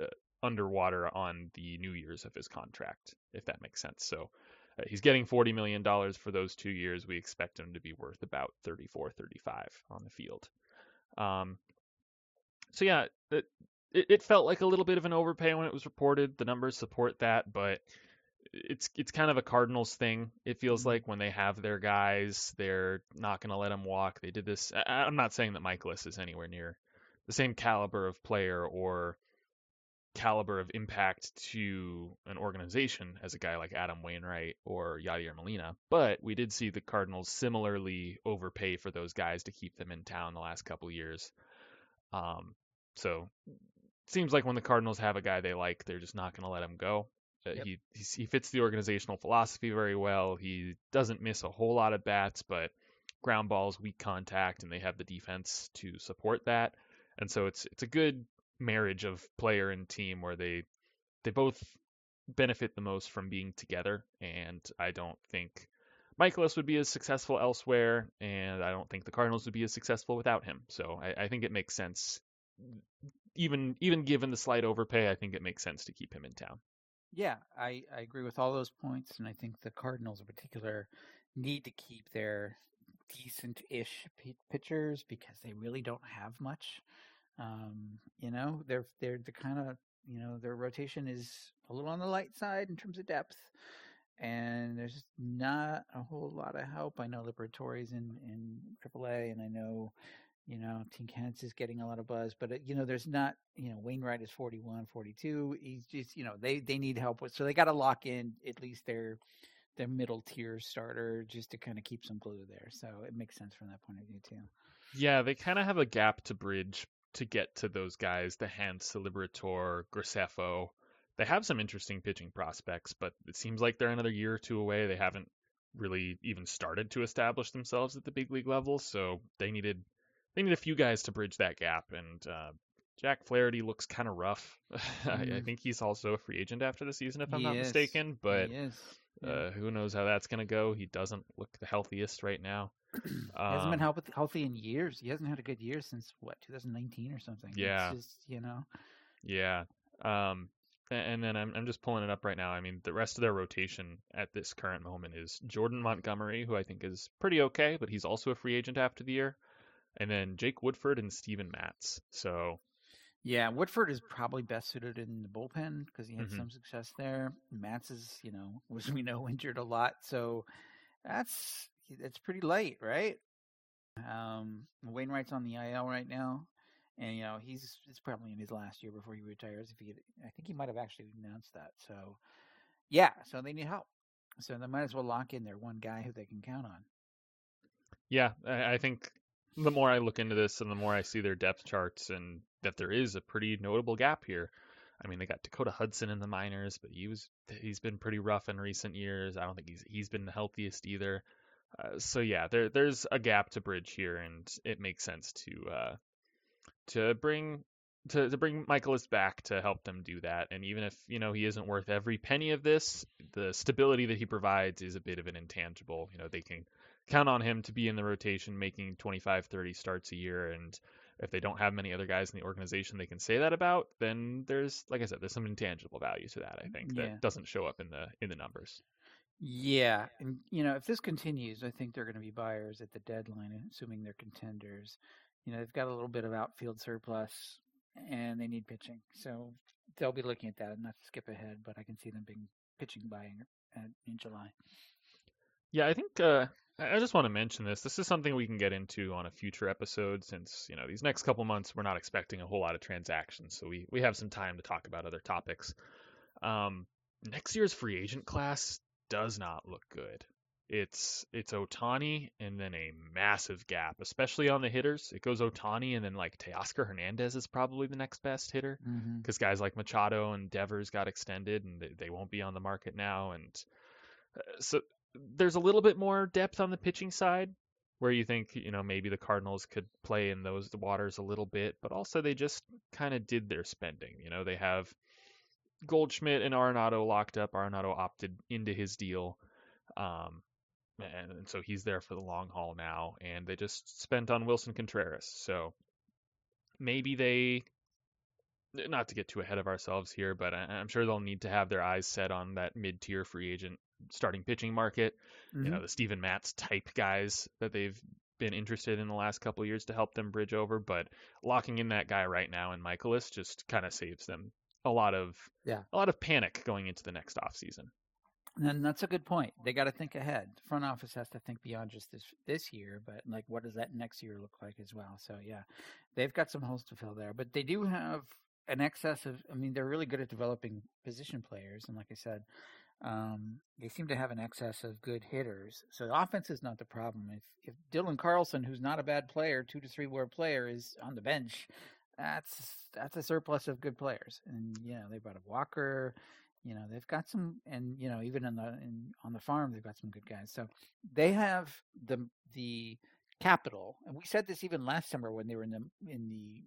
uh, underwater on the New Year's of his contract, if that makes sense. So uh, he's getting $40 million for those two years. We expect him to be worth about 34, 35 on the field. Um, so yeah, it, it felt like a little bit of an overpay when it was reported. The numbers support that, but it's it's kind of a Cardinals thing. It feels mm-hmm. like when they have their guys, they're not going to let them walk. They did this. I'm not saying that Mikolas is anywhere near the same caliber of player or caliber of impact to an organization as a guy like Adam Wainwright or Yadier Molina, but we did see the Cardinals similarly overpay for those guys to keep them in town the last couple years. Um, so seems like when the Cardinals have a guy they like, they're just not going to let him go. Uh, yep. He he fits the organizational philosophy very well. He doesn't miss a whole lot of bats, but ground balls, weak contact, and they have the defense to support that. And so it's it's a good marriage of player and team where they they both benefit the most from being together. And I don't think Mikolas would be as successful elsewhere, and I don't think the Cardinals would be as successful without him. So I, I think it makes sense even even given the slight overpay, I think it makes sense to keep him in town. Yeah, I, I agree with all those points, and I think the Cardinals in particular need to keep their decent-ish p- pitchers because they really don't have much. Um, you know, they're they're the kind of you know their rotation is a little on the light side in terms of depth, and there's not a whole lot of help. I know Liberatore's in in AAA, and I know you know, Tink Hence is getting a lot of buzz, but uh, you know, there's not, you know, Wainwright is 41, 42. He's just, you know, they they need help with, so they got to lock in at least their their middle tier starter just to kind of keep some glue there. So it makes sense from that point of view too. Yeah, they kind of have a gap to bridge to get to those guys, the Hence, the Liberatore, Graceffo. They have some interesting pitching prospects, but it seems like they're another year or two away. They haven't really even started to establish themselves at the big league level, so they needed they need a few guys to bridge that gap. And uh, Jack Flaherty looks kind of rough. Mm. I, I, mm-hmm. think he's also a free agent after the season, if I'm he not mistaken. But yeah. uh, who knows how that's going to go? He doesn't look the healthiest right now. he hasn't been um, healthy in years. He hasn't had a good year since what 2019 or something. Yeah, it's just, you know. Yeah. Um, and then I'm I'm just pulling it up right now. I mean, the rest of their rotation at this current moment is Jordan Montgomery, who I think is pretty okay, but he's also a free agent after the year and then Jake Woodford and Steven Matz. So yeah, Woodford is probably best suited in the bullpen because he had mm-hmm. some success there. Matz is, you know, as we know, injured a lot, so that's it's pretty late, right? Um, Wainwright's on the IL right now, and you know he's it's probably in his last year before he retires. If he, I think he might have actually announced that. So, yeah, so they need help. So they might as well lock in their one guy who they can count on. Yeah, I think the more I look into this and the more I see their depth charts and that there is a pretty notable gap here. I mean, they got Dakota Hudson in the minors, but he was he's been pretty rough in recent years. I don't think he's he's been the healthiest either. Uh, so yeah, there there's a gap to bridge here, and it makes sense to uh, to bring to to bring Mikolas back to help them do that. And even if you know he isn't worth every penny of this, the stability that he provides is a bit of an intangible. You know, they can count on him to be in the rotation making 25 30 starts a year and if they don't have many other guys in the organization they can say that about then there's like i said there's some intangible value to that i think that yeah. doesn't show up in the in the numbers. Yeah and you know if this continues i think they're going to be buyers at the deadline assuming they're contenders. You know they've got a little bit of outfield surplus and they need pitching so they'll be looking at that And not to skip ahead but i can see them being pitching buying in july. Yeah i think uh I just want to mention this. This is something we can get into on a future episode since, you know, these next couple months we're not expecting a whole lot of transactions. So we, we have some time to talk about other topics. Um, next year's free agent class does not look good. It's it's Ohtani and then a massive gap, especially on the hitters. It goes Ohtani and then like Teoscar Hernandez is probably the next best hitter because mm-hmm. guys like Machado and Devers got extended and they, they won't be on the market now. And uh, so there's a little bit more depth on the pitching side, where you think you know maybe the Cardinals could play in those waters a little bit, but also they just kind of did their spending. You know, they have Goldschmidt and Arenado locked up. Arenado opted into his deal. Um, and, and so he's there for the long haul now, and they just spent on Willson Contreras. So maybe they, not to get too ahead of ourselves here, but I, I'm sure they'll need to have their eyes set on that mid-tier free agent starting pitching market. Mm-hmm. You know, the Steven Matz type guys that they've been interested in the last couple years to help them bridge over, but locking in that guy right now in Mikolas just kind of saves them a lot of yeah a lot of panic going into the next off season. And that's a good point. They got to think ahead. The front office has to think beyond just this this year, but like what does that next year look like as well? So yeah, they've got some holes to fill there, but they do have an excess of. I mean, they're really good at developing position players, and like I said, um, they seem to have an excess of good hitters. So the offense is not the problem. If if Dylan Carlson, who's not a bad player, two to three war player, is on the bench, that's that's a surplus of good players. And you know, they brought a Walker you know they've got some and you know even in the in, on the farm they've got some good guys so they have the the capital and we said this even last summer when they were in the in the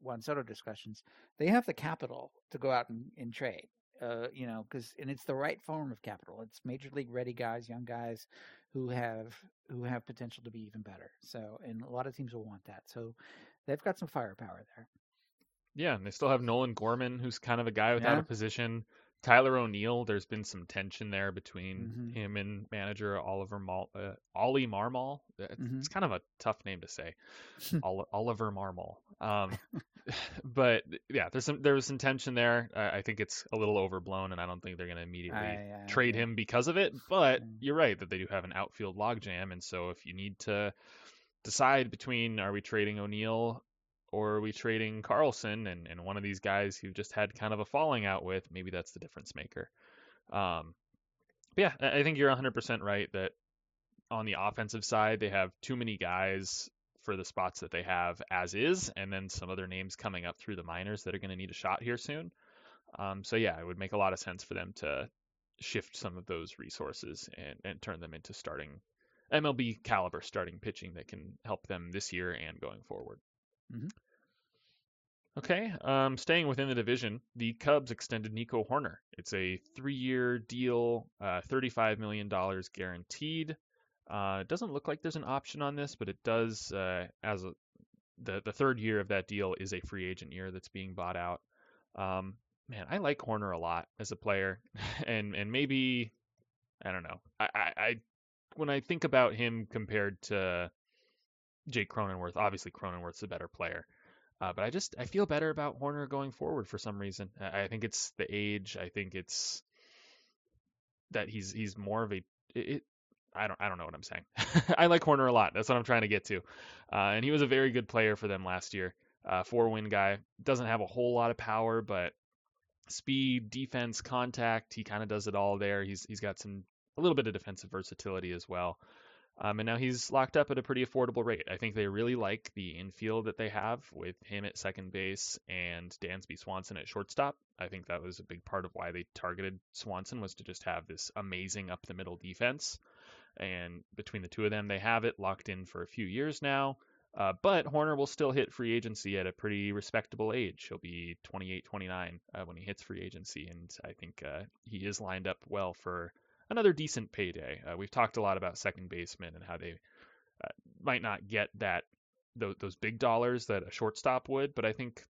Juan Soto discussions they have the capital to go out and, and trade uh, you know because and it's the right form of capital it's major league ready guys young guys who have who have potential to be even better so and a lot of teams will want that so they've got some firepower there yeah, and they still have Nolan Gorman, who's kind of a guy without yeah. a position. Tyler O'Neill, there's been some tension there between mm-hmm. him and manager Oliver Mal- uh, Ollie Marmol. It's, mm-hmm. it's, kind of a tough name to say, Oliver Marmol. Um, but yeah, there's some there was some tension there. I, I think it's a little overblown, and I don't think they're going to immediately I, trade him because of it. But mm. you're right that they do have an outfield logjam, and so if you need to decide between are we trading O'Neill or are we trading Carlson and, and one of these guys who just had kind of a falling out with? Maybe that's the difference maker. Um, yeah, I think you're 100% right that on the offensive side, they have too many guys for the spots that they have as is, and then some other names coming up through the minors that are going to need a shot here soon. Um, so yeah, it would make a lot of sense for them to shift some of those resources and, and turn them into starting MLB caliber starting pitching that can help them this year and going forward. Mm-hmm. Okay, um, staying within the division, the Cubs extended Nico Hoerner. It's a three-year deal, uh, $35 million guaranteed. Uh, it doesn't look like there's an option on this, but it does. Uh, as a, the the third year of that deal is a free agent year that's being bought out. Um, man, I like Hoerner a lot as a player, and and maybe I don't know. I, I, I when I think about him compared to Jake Cronenworth. Obviously, Cronenworth's a better player. Uh, but I just I feel better about Hoerner going forward for some reason. I, I think it's the age. I think it's that he's he's more of a it, I don't I don't know what I'm saying. I like Hoerner a lot. That's what I'm trying to get to. Uh, and he was a very good player for them last year. Uh, four win guy doesn't have a whole lot of power, but speed, defense, contact, he kind of does it all there. He's he's got some a little bit of defensive versatility as well. Um, and now he's locked up at a pretty affordable rate. I think they really like the infield that they have with him at second base and Dansby Swanson at shortstop. I think that was a big part of why they targeted Swanson was to just have this amazing up the middle defense. And between the two of them, they have it locked in for a few years now. Uh, but Hoerner will still hit free agency at a pretty respectable age. He'll be 28, 29 uh, when he hits free agency, and I think uh, he is lined up well for another decent payday. Uh, we've talked a lot about second basemen and how they uh, might not get that those, those big dollars that a shortstop would, but I think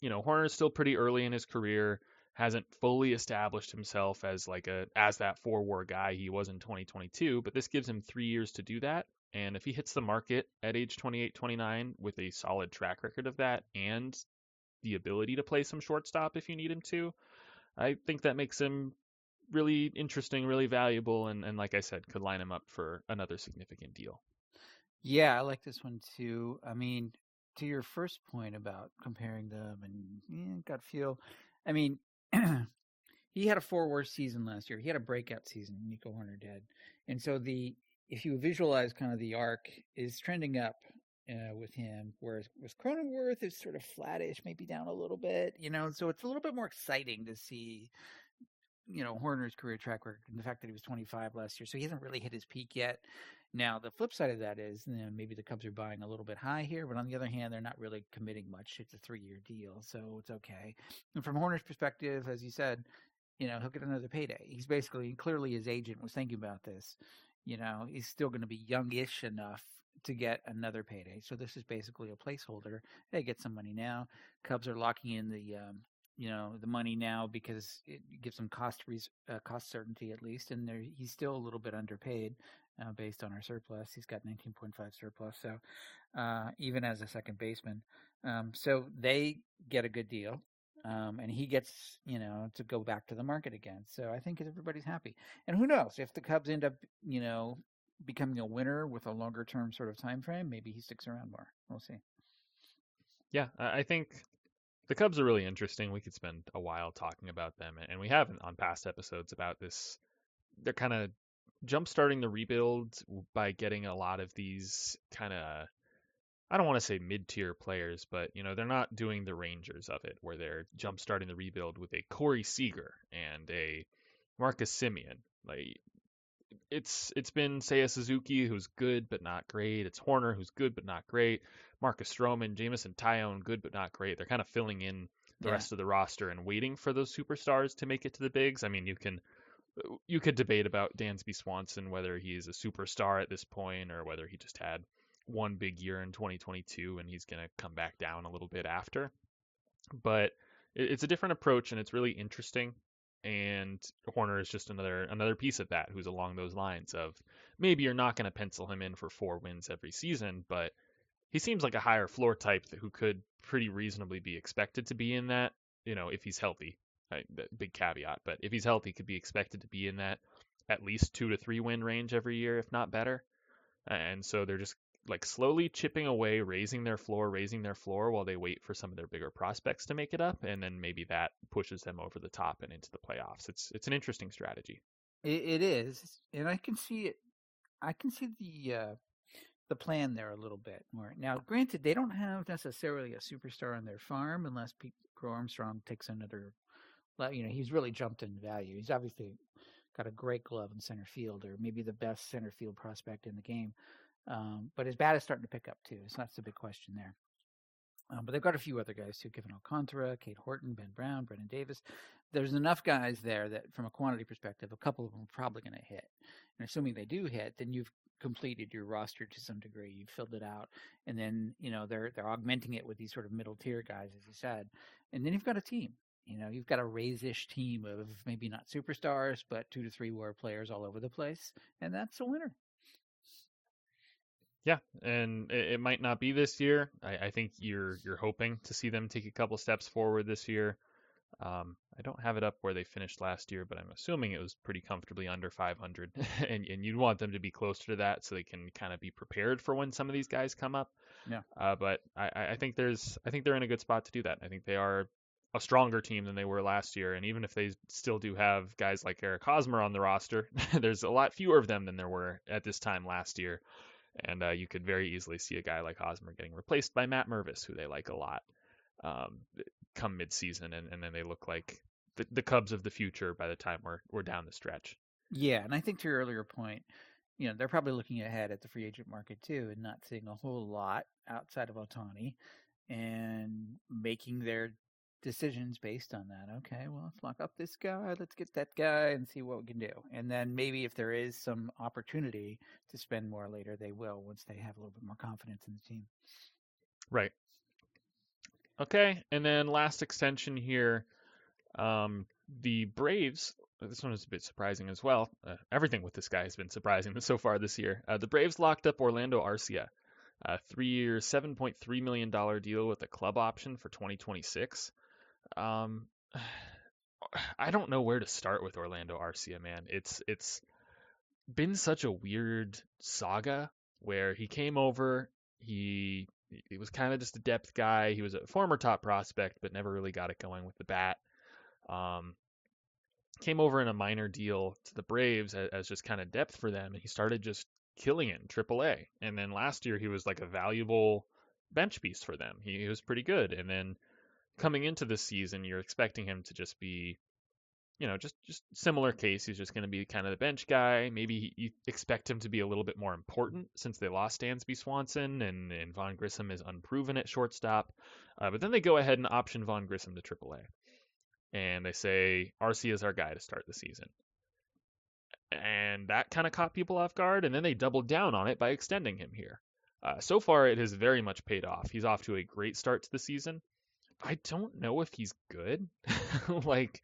you know Hoerner is still pretty early in his career, hasn't fully established himself as like a as that four WAR guy he was in 2022, but this gives him three years to do that. And if he hits the market at age 28, 29 with a solid track record of that and the ability to play some shortstop if you need him to, I think that makes him really interesting, really valuable, and, and like I said, could line him up for another significant deal. Yeah, I like this one too. I mean, to your first point about comparing them and yeah, gut feel, I mean, he had a four worst season last year. He had a breakout season. Nico Hoerner did, and so the if you visualize kind of the arc is trending up uh, with him, whereas with Cronenworth is sort of flattish, maybe down a little bit, you know. So it's a little bit more exciting to see you know Hoerner's career track record and the fact that he was 25 last year, so he hasn't really hit his peak yet. Now the flip side of that is, you know, maybe the Cubs are buying a little bit high here, but on the other hand, they're not really committing much. It's a three-year deal, so it's okay. And from Hoerner's perspective, as you said, you know he'll get another payday. He's basically clearly his agent was thinking about this. You know, he's still going to be youngish enough to get another payday. So this is basically a placeholder. Hey, get some money now. Cubs are locking in the um, you know the money now because it gives him cost res- uh, cost certainty at least, and he's still a little bit underpaid uh, based on our surplus. He's got 19.5 surplus, so uh, even as a second baseman, um, so they get a good deal. Um, and he gets, you know, to go back to the market again. So I think everybody's happy. And who knows if the Cubs end up, you know, becoming a winner with a longer term sort of time frame, maybe he sticks around more. We'll see. Yeah, I think the Cubs are really interesting. We could spend a while talking about them, and we haven't on past episodes about this. They're kind of jumpstarting the rebuild by getting a lot of these kind of I don't want to say mid-tier players, but you know they're not doing the Rangers of it, where they're jumpstarting the rebuild with a Corey Seager and a Marcus Semien. Like it's it's been Seiya Suzuki who's good but not great. It's Hoerner who's good but not great. Marcus Stroman, Jameson Taillon, good but not great. They're kind of filling in the yeah. rest of the roster and waiting for those superstars to make it to the bigs. I mean, you can you could debate about Dansby Swanson whether he's a superstar at this point or whether he just had one big year in 2022 and he's going to come back down a little bit after. But it's a different approach and it's really interesting and Hoerner is just another another piece of that who's along those lines of maybe you're not going to pencil him in for four wins every season, but he seems like a higher floor type who could pretty reasonably be expected to be in that, you know, if he's healthy. big caveat, but if he's healthy, could be expected to be in that at least two to three win range every year, if not better. And so they're just like slowly chipping away, raising their floor, raising their floor while they wait for some of their bigger prospects to make it up, and then maybe that pushes them over the top and into the playoffs. It's it's an interesting strategy. it, it is, and I can see it. I can see the uh, the plan there a little bit more. Now, granted, they don't have necessarily a superstar on their farm unless Pete Crow Armstrong takes another. You know, he's really jumped in value. He's obviously got a great glove in center field, or maybe the best center field prospect in the game. Um, but his bat is starting to pick up too, so that's the big question there. Um, but they've got a few other guys too: Kevin Alcantara, Cade Horton, Ben Brown, Brennen Davis. There's enough guys there that, from a quantity perspective, a couple of them are probably going to hit. And assuming they do hit, then you've completed your roster to some degree. You've filled it out, and then you know they're they're augmenting it with these sort of middle tier guys, as you said. And then you've got a team. You know, you've got a raise-ish team of maybe not superstars, but two to three war players all over the place, and that's a winner. Yeah, and it, it, might not be this year. I, I, think you're you're hoping to see them take a couple steps forward this year. Um, I don't have it up where they finished last year, but I'm assuming it was pretty comfortably under 500, and and you'd want them to be closer to that so they can kind of be prepared for when some of these guys come up. Yeah. Uh, but I, I think there's I think they're in a good spot to do that. I think they are a stronger team than they were last year, and even if they still do have guys like Eric Hosmer on the roster, there's a lot fewer of them than there were at this time last year. And uh, you could very easily see a guy like Hosmer getting replaced by Matt Mervis, who they like a lot, um, come midseason, and, and then they look like the, the Cubs of the future by the time we're we're down the stretch. Yeah, and I think to your earlier point, you know, they're probably looking ahead at the free agent market too, and not seeing a whole lot outside of Ohtani, and making their decisions based on that. Okay, well, let's lock up this guy. Let's get that guy and see what we can do. And then maybe if there is some opportunity to spend more later, they will once they have a little bit more confidence in the team. Right. Okay, and then last extension here. Um, the Braves. This one is a bit surprising as well. Uh, everything with this guy has been surprising so far this year. Uh, the Braves locked up Orlando Arcia, a three-year, $7.3 million deal with a club option for 2026. Um, I don't know where to start with Orlando Arcia, man. It's it's been such a weird saga where he came over, he he was kind of just a depth guy. He was a former top prospect, but never really got it going with the bat. Um, came over in a minor deal to the Braves as, as just kind of depth for them, and he started just killing it in AAA. And then last year he was like a valuable bench piece for them. He, he was pretty good, and then coming into this season, you're expecting him to just be you know, just just similar case. He's just going to be kind of the bench guy. Maybe you expect him to be a little bit more important since they lost Dansby Swanson and, and Vaughn Grissom is unproven at shortstop. Uh, but then they go ahead and option Vaughn Grissom to AAA, and they say Arcia is our guy to start the season. And that kind of caught people off guard, and then they doubled down on it by extending him here. Uh, so far, it has very much paid off. He's off to a great start to the season. I don't know if he's good. like,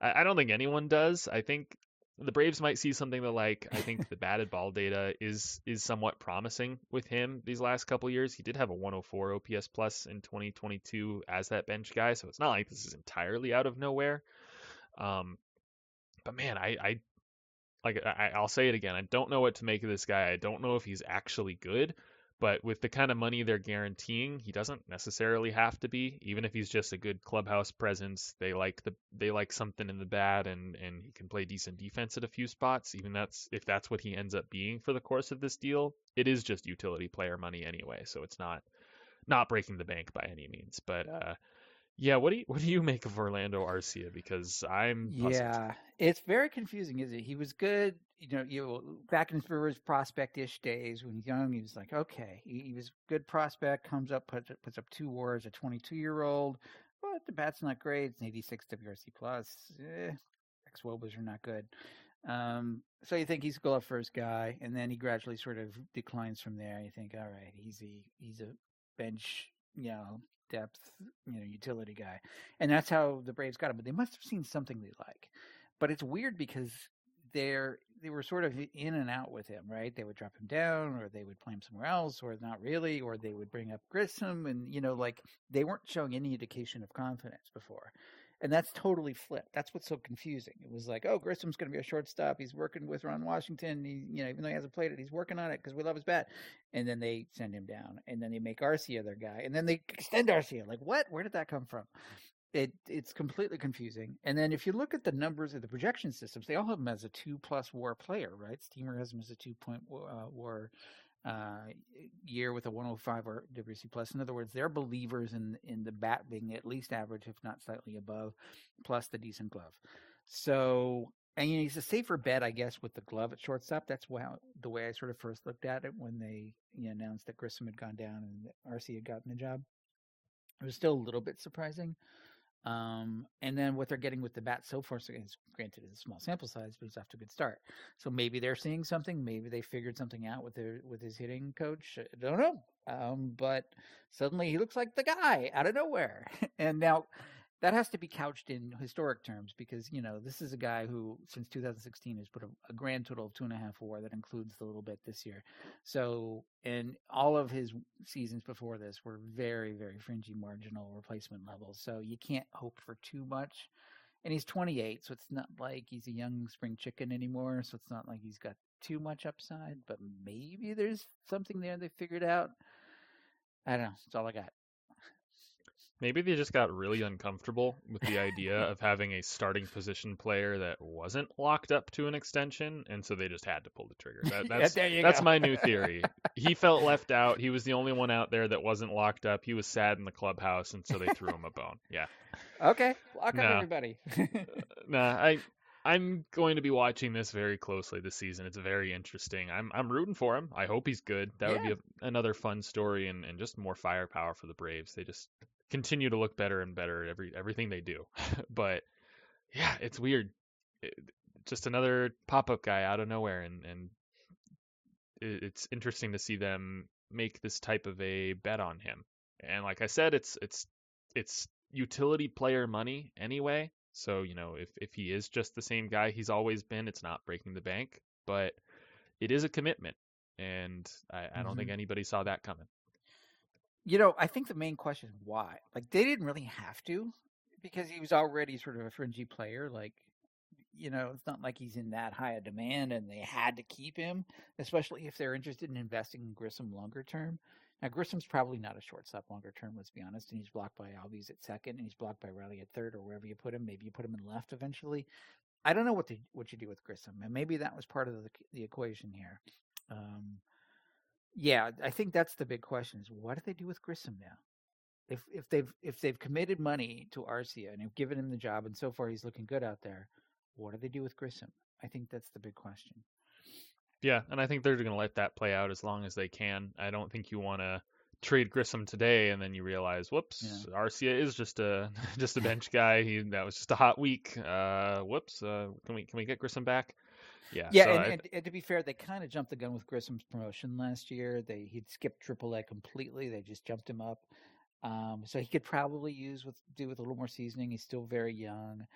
I, I don't think anyone does. I think the Braves might see something that like I think the batted ball data is is somewhat promising with him these last couple years. He did have a 104 OPS plus in 2022 as that bench guy, so it's not like this is entirely out of nowhere. Um, but man, I, I like I, I'll say it again. I don't know what to make of this guy. I don't know if he's actually good. But with the kind of money they're guaranteeing, he doesn't necessarily have to be. Even if he's just a good clubhouse presence, they like the they like something in the bat, and and he can play decent defense at a few spots. Even that's if that's what he ends up being for the course of this deal, it is just utility player money anyway. So it's not not breaking the bank by any means. But uh, yeah, what do you what do you make of Orlando Arcia? Because I'm puzzled. yeah, it's very confusing, isn't it? He was good, you know, you back in his prospect-ish days when young. He was like, okay, he, he was good prospect. Comes up, puts, puts up two WARs, a 22-year-old, but the bat's not great. It's an 86 WRC plus. Eh, X Wobas are not good. Um, so you think he's a goal first guy, and then he gradually sort of declines from there. You think, all right, he's a he's a bench, you know, depth, you know, utility guy. And that's how the Braves got him. But they must have seen something they like. But it's weird because they're they were sort of in and out with him, right? They would drop him down, or they would play him somewhere else, or not really, or they would bring up Grissom, and you know, like they weren't showing any indication of confidence before and that's totally flipped. That's what's so confusing. It was like, oh, Grissom's going to be a shortstop. He's working with Ron Washington. He, you know, even though he hasn't played it, he's working on it because we love his bat. And then they send him down, and then they make Arcia their guy, and then they extend Arcia. Like, what? Where did that come from? It it's completely confusing. And then if you look at the numbers of the projection systems, they all have him as a two plus WAR player, right? Steamer has him as a two point uh, WAR uh, year with a 105 or WRC plus. In other words, they're believers in in the bat being at least average, if not slightly above, plus the decent glove. So, and you know, he's a safer bet, I guess, with the glove at shortstop. That's wow, the way I sort of first looked at it when they you know, announced that Grissom had gone down and Arcia had gotten the job. It was still a little bit surprising. Um, and then what they're getting with the bat so far, granted it's a small sample size, but it's off to a good start. So maybe they're seeing something. Maybe they figured something out with their with his hitting coach. I don't know. Um, but suddenly he looks like the guy out of nowhere. and now that has to be couched in historic terms because you know this is a guy who since 2016 has put a, a, grand total of two and a half WAR that includes the little bit this year. So and all of his seasons before this were very very fringy marginal replacement levels. So you can't hope for too much. And he's 28, so it's not like he's a young spring chicken anymore. So it's not like he's got too much upside, but maybe there's something there they figured out. I don't know. That's all I got. Maybe they just got really uncomfortable with the idea of having a starting position player that wasn't locked up to an extension, and so they just had to pull the trigger. That, that's yeah, that's my new theory. he felt left out. He was the only one out there that wasn't locked up. He was sad in the clubhouse, and so they threw him a bone. Yeah. Okay, lock up everybody. uh, nah, I I'm going to be watching this very closely this season. It's very interesting. I'm I'm rooting for him. I hope he's good. That yeah. would be a, another fun story and, and just more firepower for the Braves. They just continue to look better and better at every everything they do. but yeah, it's weird. It, just another pop-up guy out of nowhere, and and it, it's interesting to see them make this type of a bet on him. And like I said, it's it's it's utility player money anyway. So you know, if if he is just the same guy he's always been, it's not breaking the bank, but it is a commitment, and I, I don't mm-hmm. think anybody saw that coming. You know, I think the main question is why. Like they didn't really have to because he was already sort of a fringy player. Like, you know, it's not like he's in that high a demand and they had to keep him, especially if they're interested in investing in Grissom longer term. Now Grissom's probably not a shortstop longer term, let's be honest, and he's blocked by Albies at second and he's blocked by Riley at third or wherever you put him. Maybe you put him in left eventually. I don't know what to, what you do with Grissom, and maybe that was part of the the equation here. Um, yeah, I think that's the big question: is what do they do with Grissom now? If if they've if they've committed money to Arcia and have given him the job, and so far he's looking good out there, what do they do with Grissom? I think that's the big question. Yeah, and I think they're going to let that play out as long as they can. I don't think you want to trade Grissom today and then you realize, whoops, yeah. Arcia is just a just a bench guy. He that was just a hot week. Uh, whoops, uh, can we can we get Grissom back? Yeah, yeah, so and, I, and, and, to be fair, they kind of jumped the gun with Grissom's promotion last year. They he'd skipped AAA completely. They just jumped him up. Um, so he could probably use with do with a little more seasoning. He's still very young.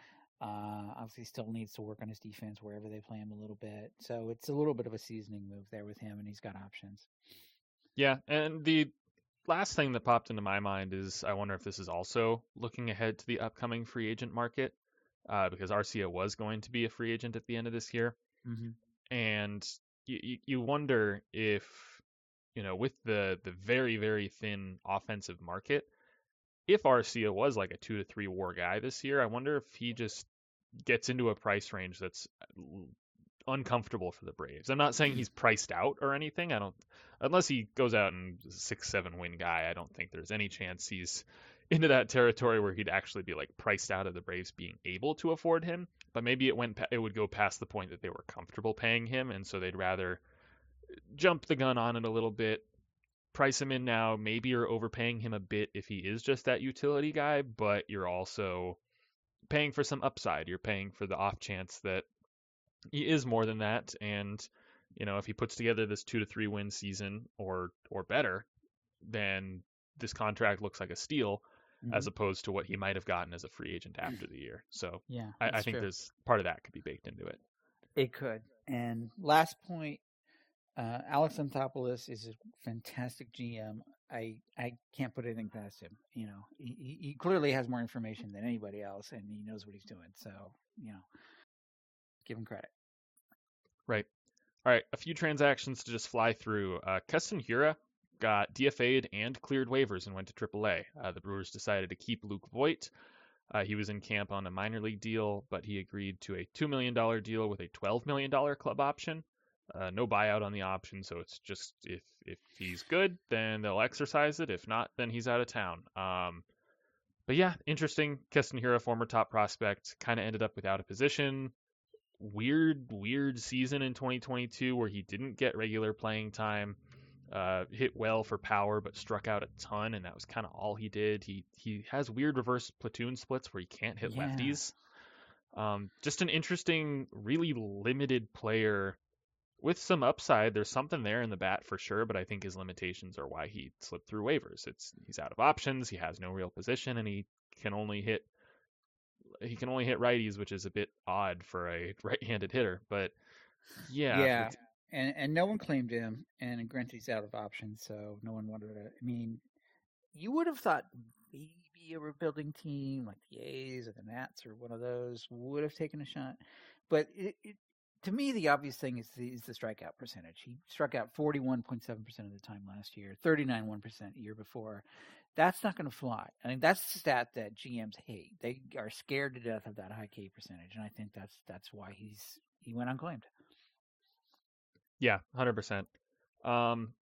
Uh, obviously, still needs to work on his defense wherever they play him a little bit. So it's a little bit of a seasoning move there with him, and he's got options. Yeah, and the last thing that popped into my mind is I wonder if this is also looking ahead to the upcoming free agent market, uh, because Arcia was going to be a free agent at the end of this year, mm-hmm. and you, you wonder if you know with the the very very thin offensive market if Arcia was like a two to three war guy this year, I wonder if he just gets into a price range that's uncomfortable for the Braves. I'm not saying he's priced out or anything. I don't, unless he goes out and six seven win guy. I don't think there's any chance he's into that territory where he'd actually be like priced out of the Braves being able to afford him. But maybe it went, it would go past the point that they were comfortable paying him, and so they'd rather jump the gun on it a little bit, price him in now. Maybe you're overpaying him a bit if he is just that utility guy, but you're also paying for some upside. You're paying for the off chance that he is more than that. And, you know, if he puts together this two to three win season or or better, then this contract looks like a steal mm-hmm. as opposed to what he might have gotten as a free agent after the year. So yeah, I, I think true. there's part of that could be baked into it. It could. And last point, uh, Alex Anthopoulos is a fantastic GM. I I can't put anything past him. You know, he, he clearly has more information than anybody else, and he knows what he's doing. So you know, give him credit. Right. All right. A few transactions to just fly through. Uh, Keston Hiura got DFA'd and cleared waivers and went to AAA. Uh, the Brewers decided to keep Luke Voit. Uh, he was in camp on a minor league deal, but he agreed to a $2 million deal with a $12 million club option. Uh, no buyout on the option, so it's just if if he's good, then they'll exercise it. If not, then he's out of town. Um, but yeah, interesting. Keston Hiura, former top prospect, kind of ended up without a position. Weird, weird season in 2022 where he didn't get regular playing time. Uh, hit well for power, but struck out a ton, and that was kind of all he did. He he has weird reverse platoon splits where he can't hit yeah. lefties. Um, just an interesting, really limited player with some upside, there's something there in the bat for sure, but I think his limitations are why he slipped through waivers. It's he's out of options, he has no real position, and he can only hit he can only hit righties, which is a bit odd for a right-handed hitter. But yeah, yeah, and and no one claimed him, and granted he's out of options, so no one wanted to. I mean, you would have thought maybe a rebuilding team like the A's or the Nats or one of those would have taken a shot, but it, it to me, the obvious thing is the, is the strikeout percentage. He struck out 41.7% of the time last year, 39.1% the year before. That's not going to fly. I mean, that's the stat that GMs hate. They are scared to death of that high K percentage, and I think that's that's why he's he went unclaimed. Yeah, hundred percent. Um,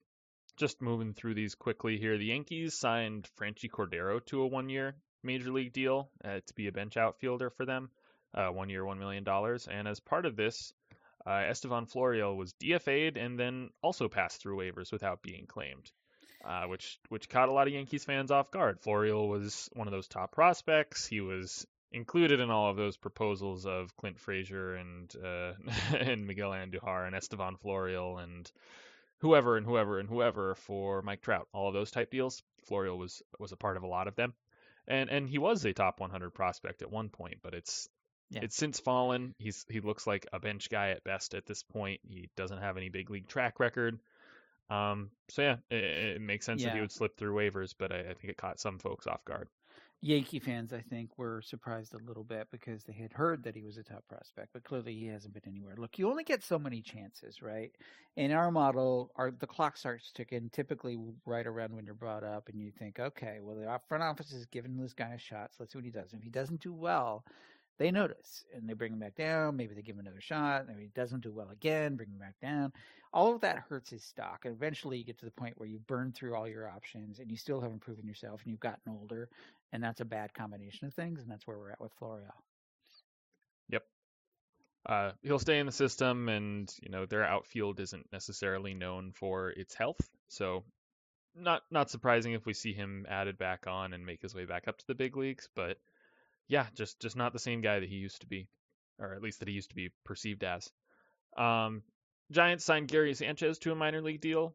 just moving through these quickly here. The Yankees signed Franchy Cordero to a one-year major league deal uh, to be a bench outfielder for them. Uh, one year, $1 million. And as part of this, uh, Estevan Florial was DFA'd and then also passed through waivers without being claimed, uh, which which caught a lot of Yankees fans off guard. Florial was one of those top prospects. He was included in all of those proposals of Clint Frazier and uh, and Miguel Andujar and Estevan Florial and whoever and whoever and whoever for Mike Trout. All of those type deals. Florial was was a part of a lot of them, and and he was a top 100 prospect at one point, but it's yeah. It's since fallen. He's he looks like a bench guy at best at this point. He doesn't have any big league track record. Um, so yeah, it, it makes sense yeah. that he would slip through waivers, but I, I think it caught some folks off guard. Yankee fans, I think, were surprised a little bit because they had heard that he was a top prospect, but clearly he hasn't been anywhere. Look, you only get so many chances, right? In our model, our the clock starts ticking typically right around when you're brought up, and you think, okay, well, the front office is giving this guy a shot, so let's see what he does. If he doesn't do well, they notice and they bring him back down. Maybe they give him another shot. Maybe he doesn't do well again, bring him back down. All of that hurts his stock. And eventually you get to the point where you burn through all your options and you still haven't proven yourself and you've gotten older. And that's a bad combination of things. And that's where we're at with Florial. Yep. uh, he'll stay in the system, and you know their outfield isn't necessarily known for its health, so not not surprising if we see him added back on and make his way back up to the big leagues. But yeah, just just not the same guy that he used to be, or at least that he used to be perceived as. Um, Giants signed Gary Sanchez to a minor league deal.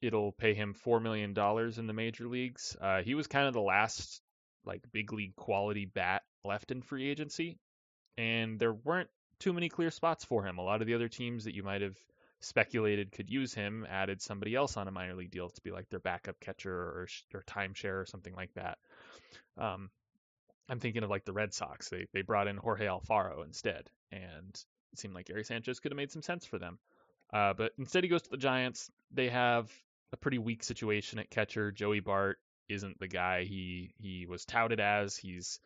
It'll pay him four million dollars in the major leagues. Uh, he was kind of the last like big league quality bat left in free agency, and there weren't too many clear spots for him. A lot of the other teams that you might have speculated could use him added somebody else on a minor league deal to be like their backup catcher or, or timeshare or something like that. Um, I'm thinking of like the Red Sox. They they brought in Jorge Alfaro instead, and it seemed like Gary Sanchez could have made some sense for them. Uh, but instead, he goes to the Giants. They have a pretty weak situation at catcher. Joey Bart isn't the guy he he was touted as. He's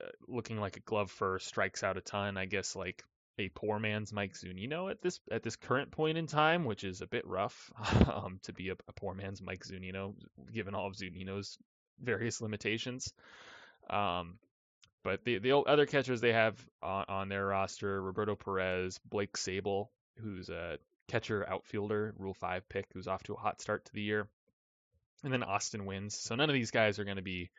uh, looking like a glove for strikes out a ton. I guess like a poor man's Mike Zunino at this at this current point in time, which is a bit rough um, to be a, a, poor man's Mike Zunino, given all of Zunino's various limitations. Um, but the the other catchers they have on, on their roster: Roberto Perez, Blake Sabol, who's a catcher outfielder, Rule Five pick, who's off to a hot start to the year, and then Austin Wynns. So none of these guys are going to be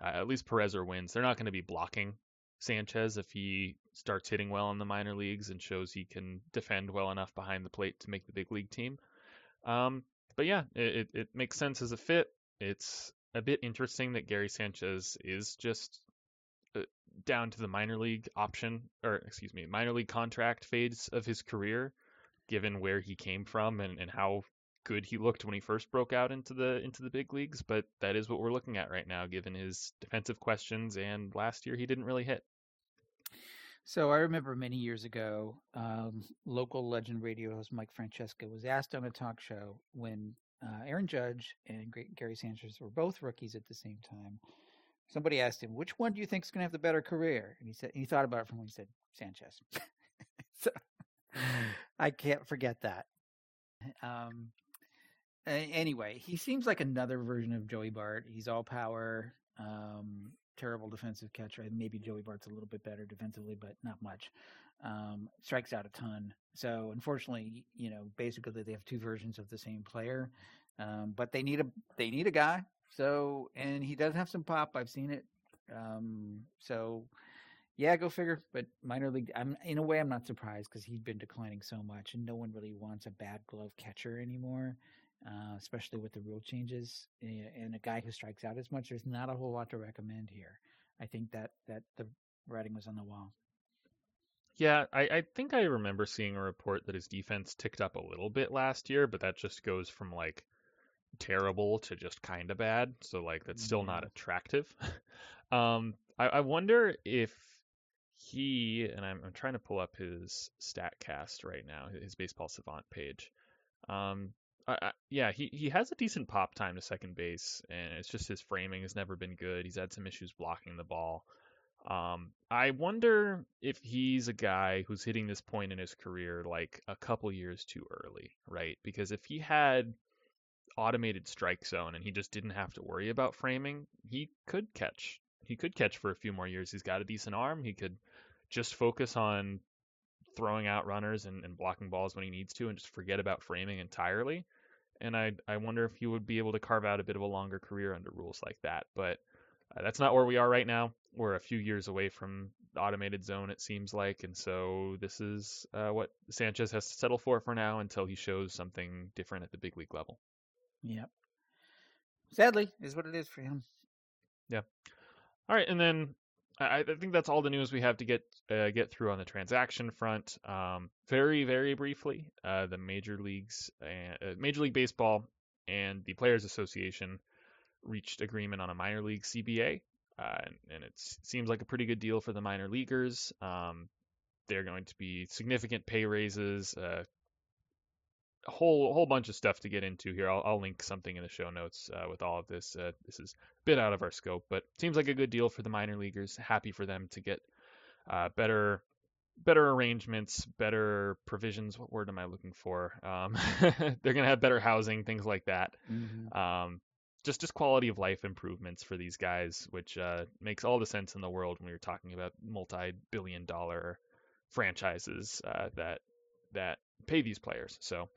uh, at least Perez or Wynns, they're not going to be blocking Sanchez if he starts hitting well in the minor leagues and shows he can defend well enough behind the plate to make the big league team. Um, but yeah, it, it makes sense as a fit. It's a bit interesting that Gary Sanchez is just uh, down to the minor league option, or excuse me, minor league contract phase of his career, given where he came from and, and how good he looked when he first broke out into the into the big leagues, but that is what we're looking at right now, given his defensive questions. And last year he didn't really hit. So I remember many years ago, um, local legend radio host Mike Francesa was asked on a talk show when uh, Aaron Judge and Gary Sanchez were both rookies at the same time. Somebody asked him, "Which one do you think is going to have the better career?" And he said, he thought about it from when he said Sanchez. so I can't forget that. Um, anyway, he seems like another version of Joey Bart. He's all power, um, terrible defensive catcher. Maybe Joey Bart's a little bit better defensively, but not much. Um, strikes out a ton. So unfortunately, you know, basically they have two versions of the same player. Um, but they need a they need a guy. So and he does have some pop. I've seen it. Um, so yeah, go figure. But minor league, I'm in a way I'm not surprised because he'd been declining so much, and no one really wants a bad glove catcher anymore uh, especially with the rule changes and a guy who strikes out as much. There's not a whole lot to recommend here. I think that that the writing was on the wall. Yeah, I, I think I remember seeing a report that his defense ticked up a little bit last year, but that just goes from like terrible to just kind of bad. So like that's still not attractive. um, I, I wonder if he and I'm, I'm trying to pull up his Statcast right now, his baseball savant page. Um, I, yeah, he, he has a decent pop time to second base, and it's just his framing has never been good. He's had some issues blocking the ball. Um, I wonder if he's a guy who's hitting this point in his career like a couple years too early, right? Because if he had automated strike zone and he just didn't have to worry about framing, he could catch. He could catch for a few more years. He's got a decent arm. He could just focus on throwing out runners and, and blocking balls when he needs to and just forget about framing entirely and I I wonder if he would be able to carve out a bit of a longer career under rules like that. But uh, that's not where we are right now. We're a few years away from the automated zone, it seems like, and so this is uh, what Sanchez has to settle for for now until he shows something different at the big league level. Yep. Sadly, is what it is for him. Yeah. All right, and then I, I think that's all the news we have to get uh, get through on the transaction front. Um, very, very briefly, uh, the major leagues, uh, Major League Baseball, and the Players Association reached agreement on a minor league CBA, uh, and, and, it seems like a pretty good deal for the minor leaguers. Um, they're going to be significant pay raises, uh, a whole whole bunch of stuff to get into here. I'll, I'll link something in the show notes uh, with all of this. Uh, this is a bit out of our scope, but seems like a good deal for the minor leaguers. Happy for them to get uh, better better arrangements, better provisions. What word am I looking for? Um, they're gonna have better housing, things like that. Mm-hmm. Um, just just quality of life improvements for these guys, which uh, makes all the sense in the world when we are talking about multi-billion dollar franchises uh, that that pay these players. So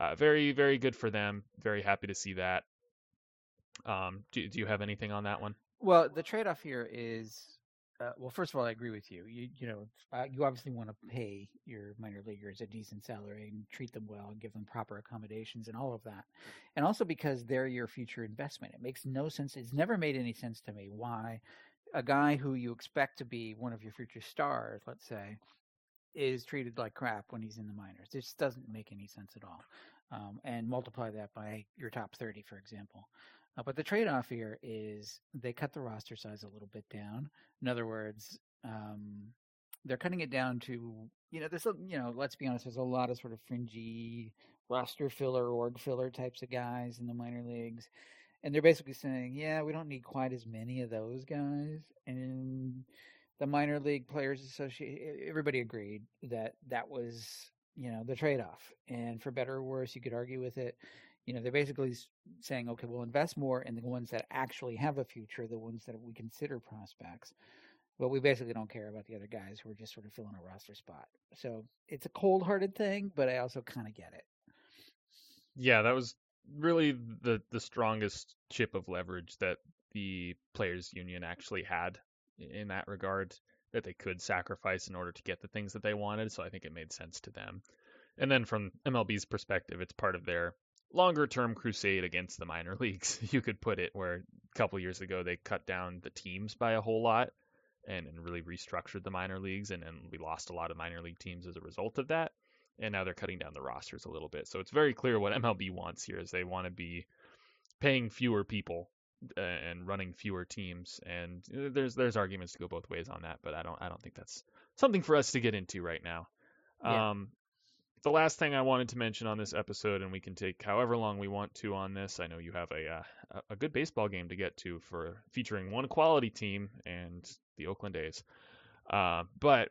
uh, very very good for them. Very happy to see that. Um, do, do you have anything on that one? Well, the trade-off here is, uh, well, first of all, I agree with you. You, you know, uh, you obviously want to pay your minor leaguers a decent salary and treat them well and give them proper accommodations and all of that. And also because they're your future investment. It makes no sense. It's never made any sense to me why a guy who you expect to be one of your future stars, let's say, is treated like crap when he's in the minors. It just doesn't make any sense at all. Um, and multiply that by your top 30, for example. Uh, but the trade off here is they cut the roster size a little bit down. In other words, um, they're cutting it down to, you know, there's, a, you know, let's be honest, there's a lot of sort of fringy roster filler, org filler types of guys in the minor leagues. And they're basically saying, yeah, we don't need quite as many of those guys. And the minor league players association, everybody agreed that that was, you know, the trade off. And for better or worse, you could argue with it you know, they're basically saying, okay, we'll invest more in the ones that actually have a future, the ones that we consider prospects. But we basically don't care about the other guys who are just sort of filling a roster spot. So it's a cold hearted thing, but I also kind of get it. Yeah, that was really the the strongest chip of leverage that the players union actually had in that regard that they could sacrifice in order to get the things that they wanted so i think it made sense to them and then from mlb's perspective it's part of their longer term crusade against the minor leagues, you could put it, where a couple years ago they cut down the teams by a whole lot and, and really restructured the minor leagues, and, and we lost a lot of minor league teams as a result of that. And now they're cutting down the rosters a little bit. So it's very clear what MLB wants here is they want to be paying fewer people and running fewer teams. And uh, there's there's arguments to go both ways on that, but I don't I don't think that's something for us to get into right now. Yeah. Um, the last thing I wanted to mention on this episode, and we can take however long we want to on this. I know you have a uh, a good baseball game to get to for featuring one quality team and the Oakland A's. Uh, but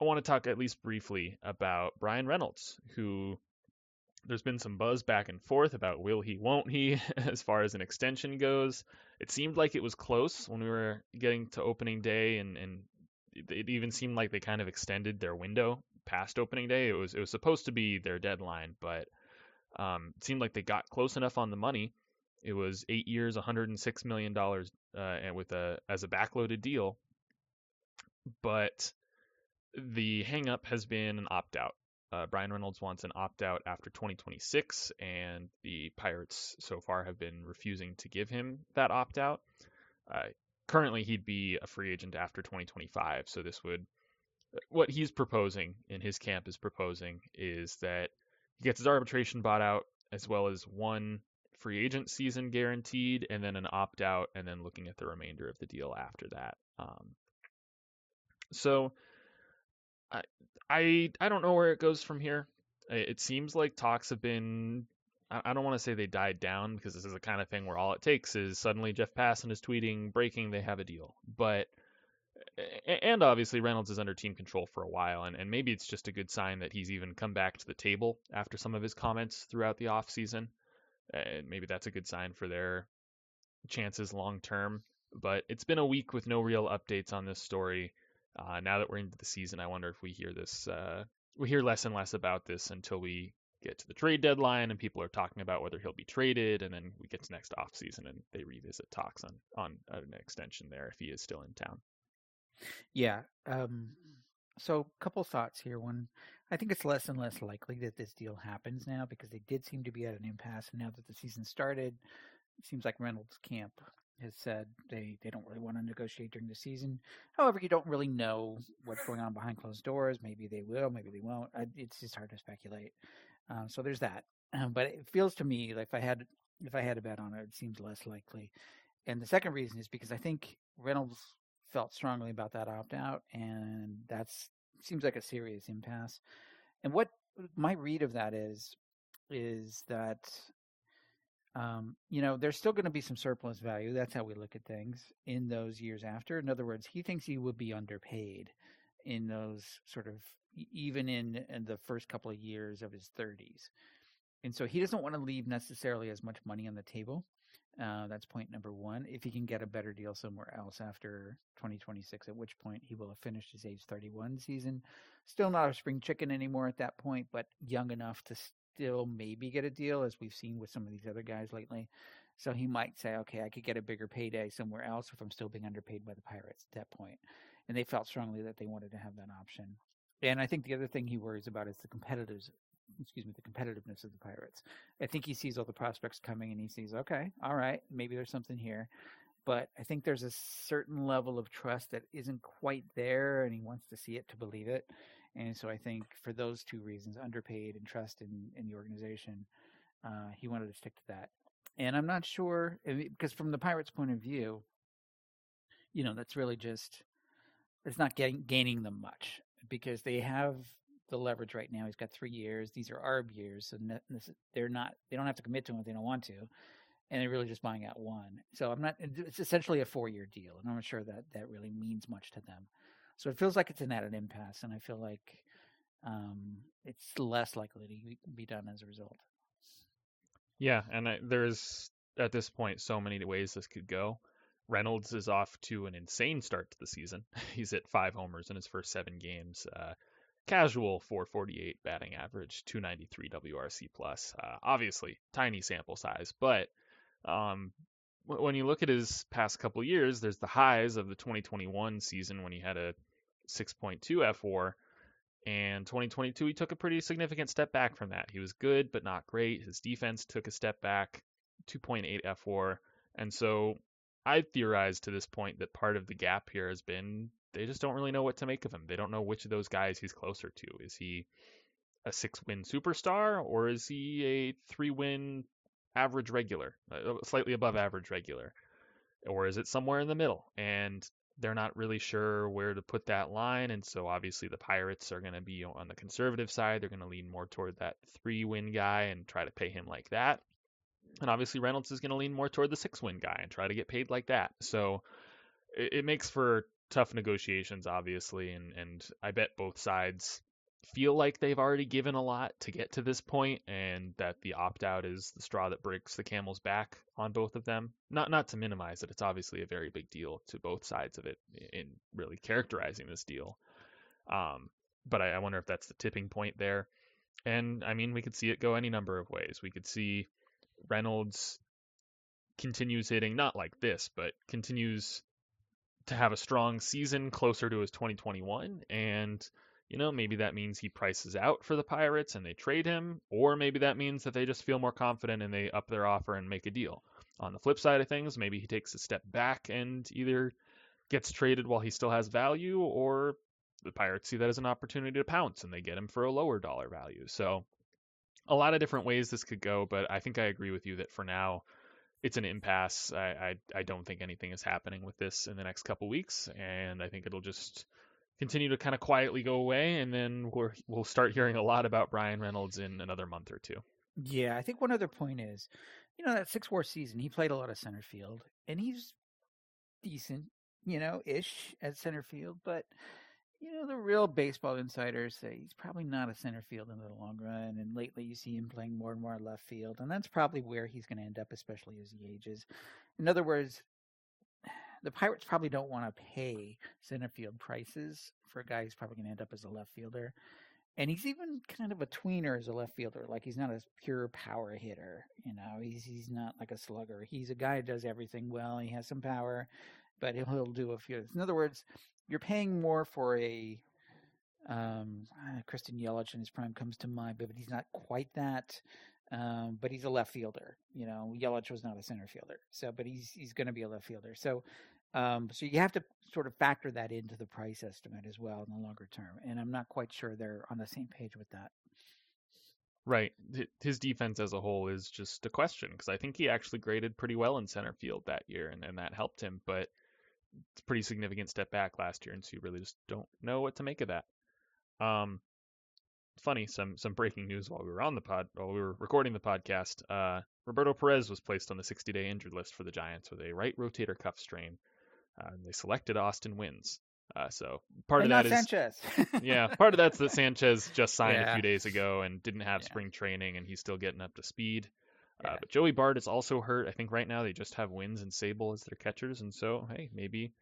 I want to talk at least briefly about Bryan Reynolds, who there's been some buzz back and forth about will he, won't he, as far as an extension goes. It seemed like it was close when we were getting to opening day, and, and it even seemed like they kind of extended their window past opening day. It was it was supposed to be their deadline, but um, it seemed like they got close enough on the money. It was eight years, 106 million dollars, uh, and with a as a backloaded deal. But the hangup has been an opt out. Uh, Bryan Reynolds wants an opt out after 2026, and the Pirates so far have been refusing to give him that opt out. Uh, currently, he'd be a free agent after 2025, so this would what he's proposing in his camp is proposing is that he gets his arbitration bought out as well as one free agent season guaranteed and then an opt out and then looking at the remainder of the deal after that. Um, so I, I don't know where it goes from here. It seems like talks have been I don't want to say they died down because this is the kind of thing where all it takes is suddenly Jeff Passan is tweeting breaking they have a deal. But and obviously Reynolds is under team control for a while, and, and maybe it's just a good sign that he's even come back to the table after some of his comments throughout the offseason. And eh, maybe that's a good sign for their chances long term. But it's been a week with no real updates on this story. Uh, now that we're into the season, I wonder if we hear this, uh, we hear less and less about this until we get to the trade deadline and people are talking about whether he'll be traded, and then we get to next offseason and they revisit talks on on an extension there if he is still in town. Yeah. Um, so, a couple thoughts here. One, I think it's less and less likely that this deal happens now because they did seem to be at an impasse. And now that the season started, it seems like Reynolds' camp has said they, they don't really want to negotiate during the season. However, you don't really know what's going on behind closed doors. Maybe they will, maybe they won't. It's just hard to speculate. Um, so there's that. Um, but it feels to me like if I had if I had a bet on it, it seems less likely. And the second reason is because I think Reynolds felt strongly about that opt out, and that's seems like a serious impasse. And what my read of that is is that um, you know there's still going to be some surplus value. That's how we look at things in those years after. In other words, he thinks he would be underpaid in those sort of even in, in the first couple of years of his 30s. And so he doesn't want to leave necessarily as much money on the table Uh, that's point number one. If he can get a better deal somewhere else after 2026, at which point he will have finished his age 31 season. Still not a spring chicken anymore at that point, but young enough to still maybe get a deal, as we've seen with some of these other guys lately. So he might say, okay, I could get a bigger payday somewhere else if I'm still being underpaid by the Pirates at that point. And they felt strongly that they wanted to have that option. And I think the other thing he worries about is the competitors excuse me, the competitiveness of the Pirates. I think he sees all the prospects coming and he sees, okay, all right, maybe there's something here. But I think there's a certain level of trust that isn't quite there and he wants to see it to believe it. And so I think for those two reasons, underpaid and trust in, in the organization, uh, he wanted to stick to that. And I'm not sure, because from the Pirates' point of view, you know, that's really just, it's not getting, gaining them much because they have the leverage right now. He's got three years. These are ARB years, so they're not. They don't have to commit to him if they don't want to, and they're really just buying out one. So I'm not. It's essentially a four year deal, and I'm not sure that that really means much to them. So it feels like it's an at an impasse, and I feel like um, it's less likely to be done as a result. Yeah, and I, there's at this point so many ways this could go. Reynolds is off to an insane start to the season. He's at five homers in his first seven games. Uh, casual 448 batting average, 293 WRC plus. Uh, obviously, tiny sample size, but um, when you look at his past couple years, there's the highs of the 2021 season when he had a 6.2 fWAR, and 2022 he took a pretty significant step back from that. He was good but not great. His defense took a step back, 2.8 fWAR, and so I theorized to this point that part of the gap here has been they just don't really know what to make of him. They don't know which of those guys he's closer to. Is he a six win superstar or is he a three win average regular, uh, slightly above average regular? Or is it somewhere in the middle? And they're not really sure where to put that line. And so obviously the Pirates are going to be on the conservative side. They're going to lean more toward that three win guy and try to pay him like that. And obviously Reynolds is going to lean more toward the six win guy and try to get paid like that. So it, it makes for tough negotiations, obviously, and and I bet both sides feel like they've already given a lot to get to this point, and that the opt out is the straw that breaks the camel's back on both of them. Not not to minimize it, it's obviously a very big deal to both sides of it in really characterizing this deal. Um, but I, I wonder if that's the tipping point there. And I mean, we could see it go any number of ways. We could see Reynolds continues hitting not like this, but continues to have a strong season closer to his 2021 and you know maybe that means he prices out for the pirates and they trade him or maybe that means that they just feel more confident and they up their offer and make a deal on the flip side of things maybe he takes a step back and either gets traded while he still has value or the pirates see that as an opportunity to pounce and they get him for a lower dollar value so a lot of different ways this could go but i think i agree with you that for now it's an impasse. I, I, I don't think anything is happening with this in the next couple weeks, and I think it'll just continue to kind of quietly go away, and then we're, we'll start hearing a lot about Bryan Reynolds in another month or two. Yeah, I think one other point is, you know, that six war season, he played a lot of center field, and he's decent, you know, ish at center field, but you know, the real baseball insiders say he's probably not a center field in the long run. And lately you see him playing more and more left field. And that's probably where he's going to end up, especially as he ages. In other words, the Pirates probably don't want to pay center field prices for a guy who's probably going to end up as a left fielder. And he's even kind of a tweener as a left fielder. Like he's not a pure power hitter. You know, he's he's not like a slugger. He's a guy who does everything well. He has some power, but he'll, he'll do a few. In other words, you're paying more for a um, uh, Christian Yelich in his prime comes to mind, but he's not quite that. Um, but he's a left fielder. You know, Yelich was not a center fielder, so but he's he's going to be a left fielder. So, um, so you have to sort of factor that into the price estimate as well in the longer term. And I'm not quite sure they're on the same page with that. Right. His defense as a whole is just a question because I think he actually graded pretty well in center field that year, and, and that helped him. But it's a pretty significant step back last year, and so you really just don't know what to make of that. Um, funny, some some breaking news while we were on the pod, while we were recording the podcast. Uh, Roberto Perez was placed on the 60-day injured list for the Giants with a right rotator cuff strain. Uh, and they selected Austin Wynns. Uh, so part and of that is Sanchez. yeah, part of that's that Sanchez just signed yeah. a few days ago and didn't have yeah. spring training, and he's still getting up to speed. Uh, but Joey Bart is also hurt. I think right now they just have Wynns and Sabol as their catchers, and so hey, maybe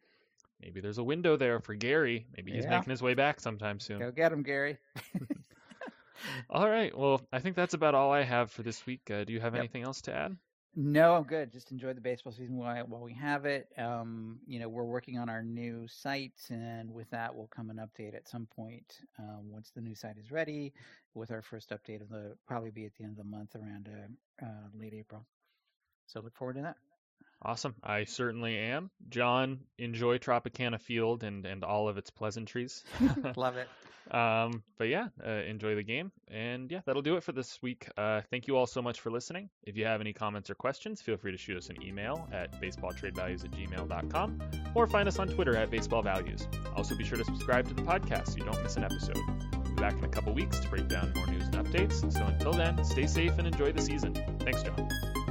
maybe there's a window there for Gary. Maybe he's Yeah. making his way back sometime soon. Go get him, Gary. All right. Well, I think that's about all I have for this week. Uh, do you have Yep. anything else to add? No, I'm good. Just enjoy the baseball season while, while we have it. Um, you know, we're working on our new site, and with that we'll come an update at some point um, once the new site is ready. With our first update of the probably be at the end of the month, around uh, uh, late April. So look forward to that. Awesome. I certainly am. John, enjoy Tropicana Field and, and all of its pleasantries. Love it. Um, but yeah, uh, enjoy the game. And yeah, that'll do it for this week. Uh, thank you all so much for listening. If you have any comments or questions, feel free to shoot us an email at baseballtradevalues at gmail.com or find us on Twitter at baseballvalues. Also, be sure to subscribe to the podcast so you don't miss an episode. We'll be back in a couple weeks to break down more news and updates. So until then, stay safe and enjoy the season. Thanks, John.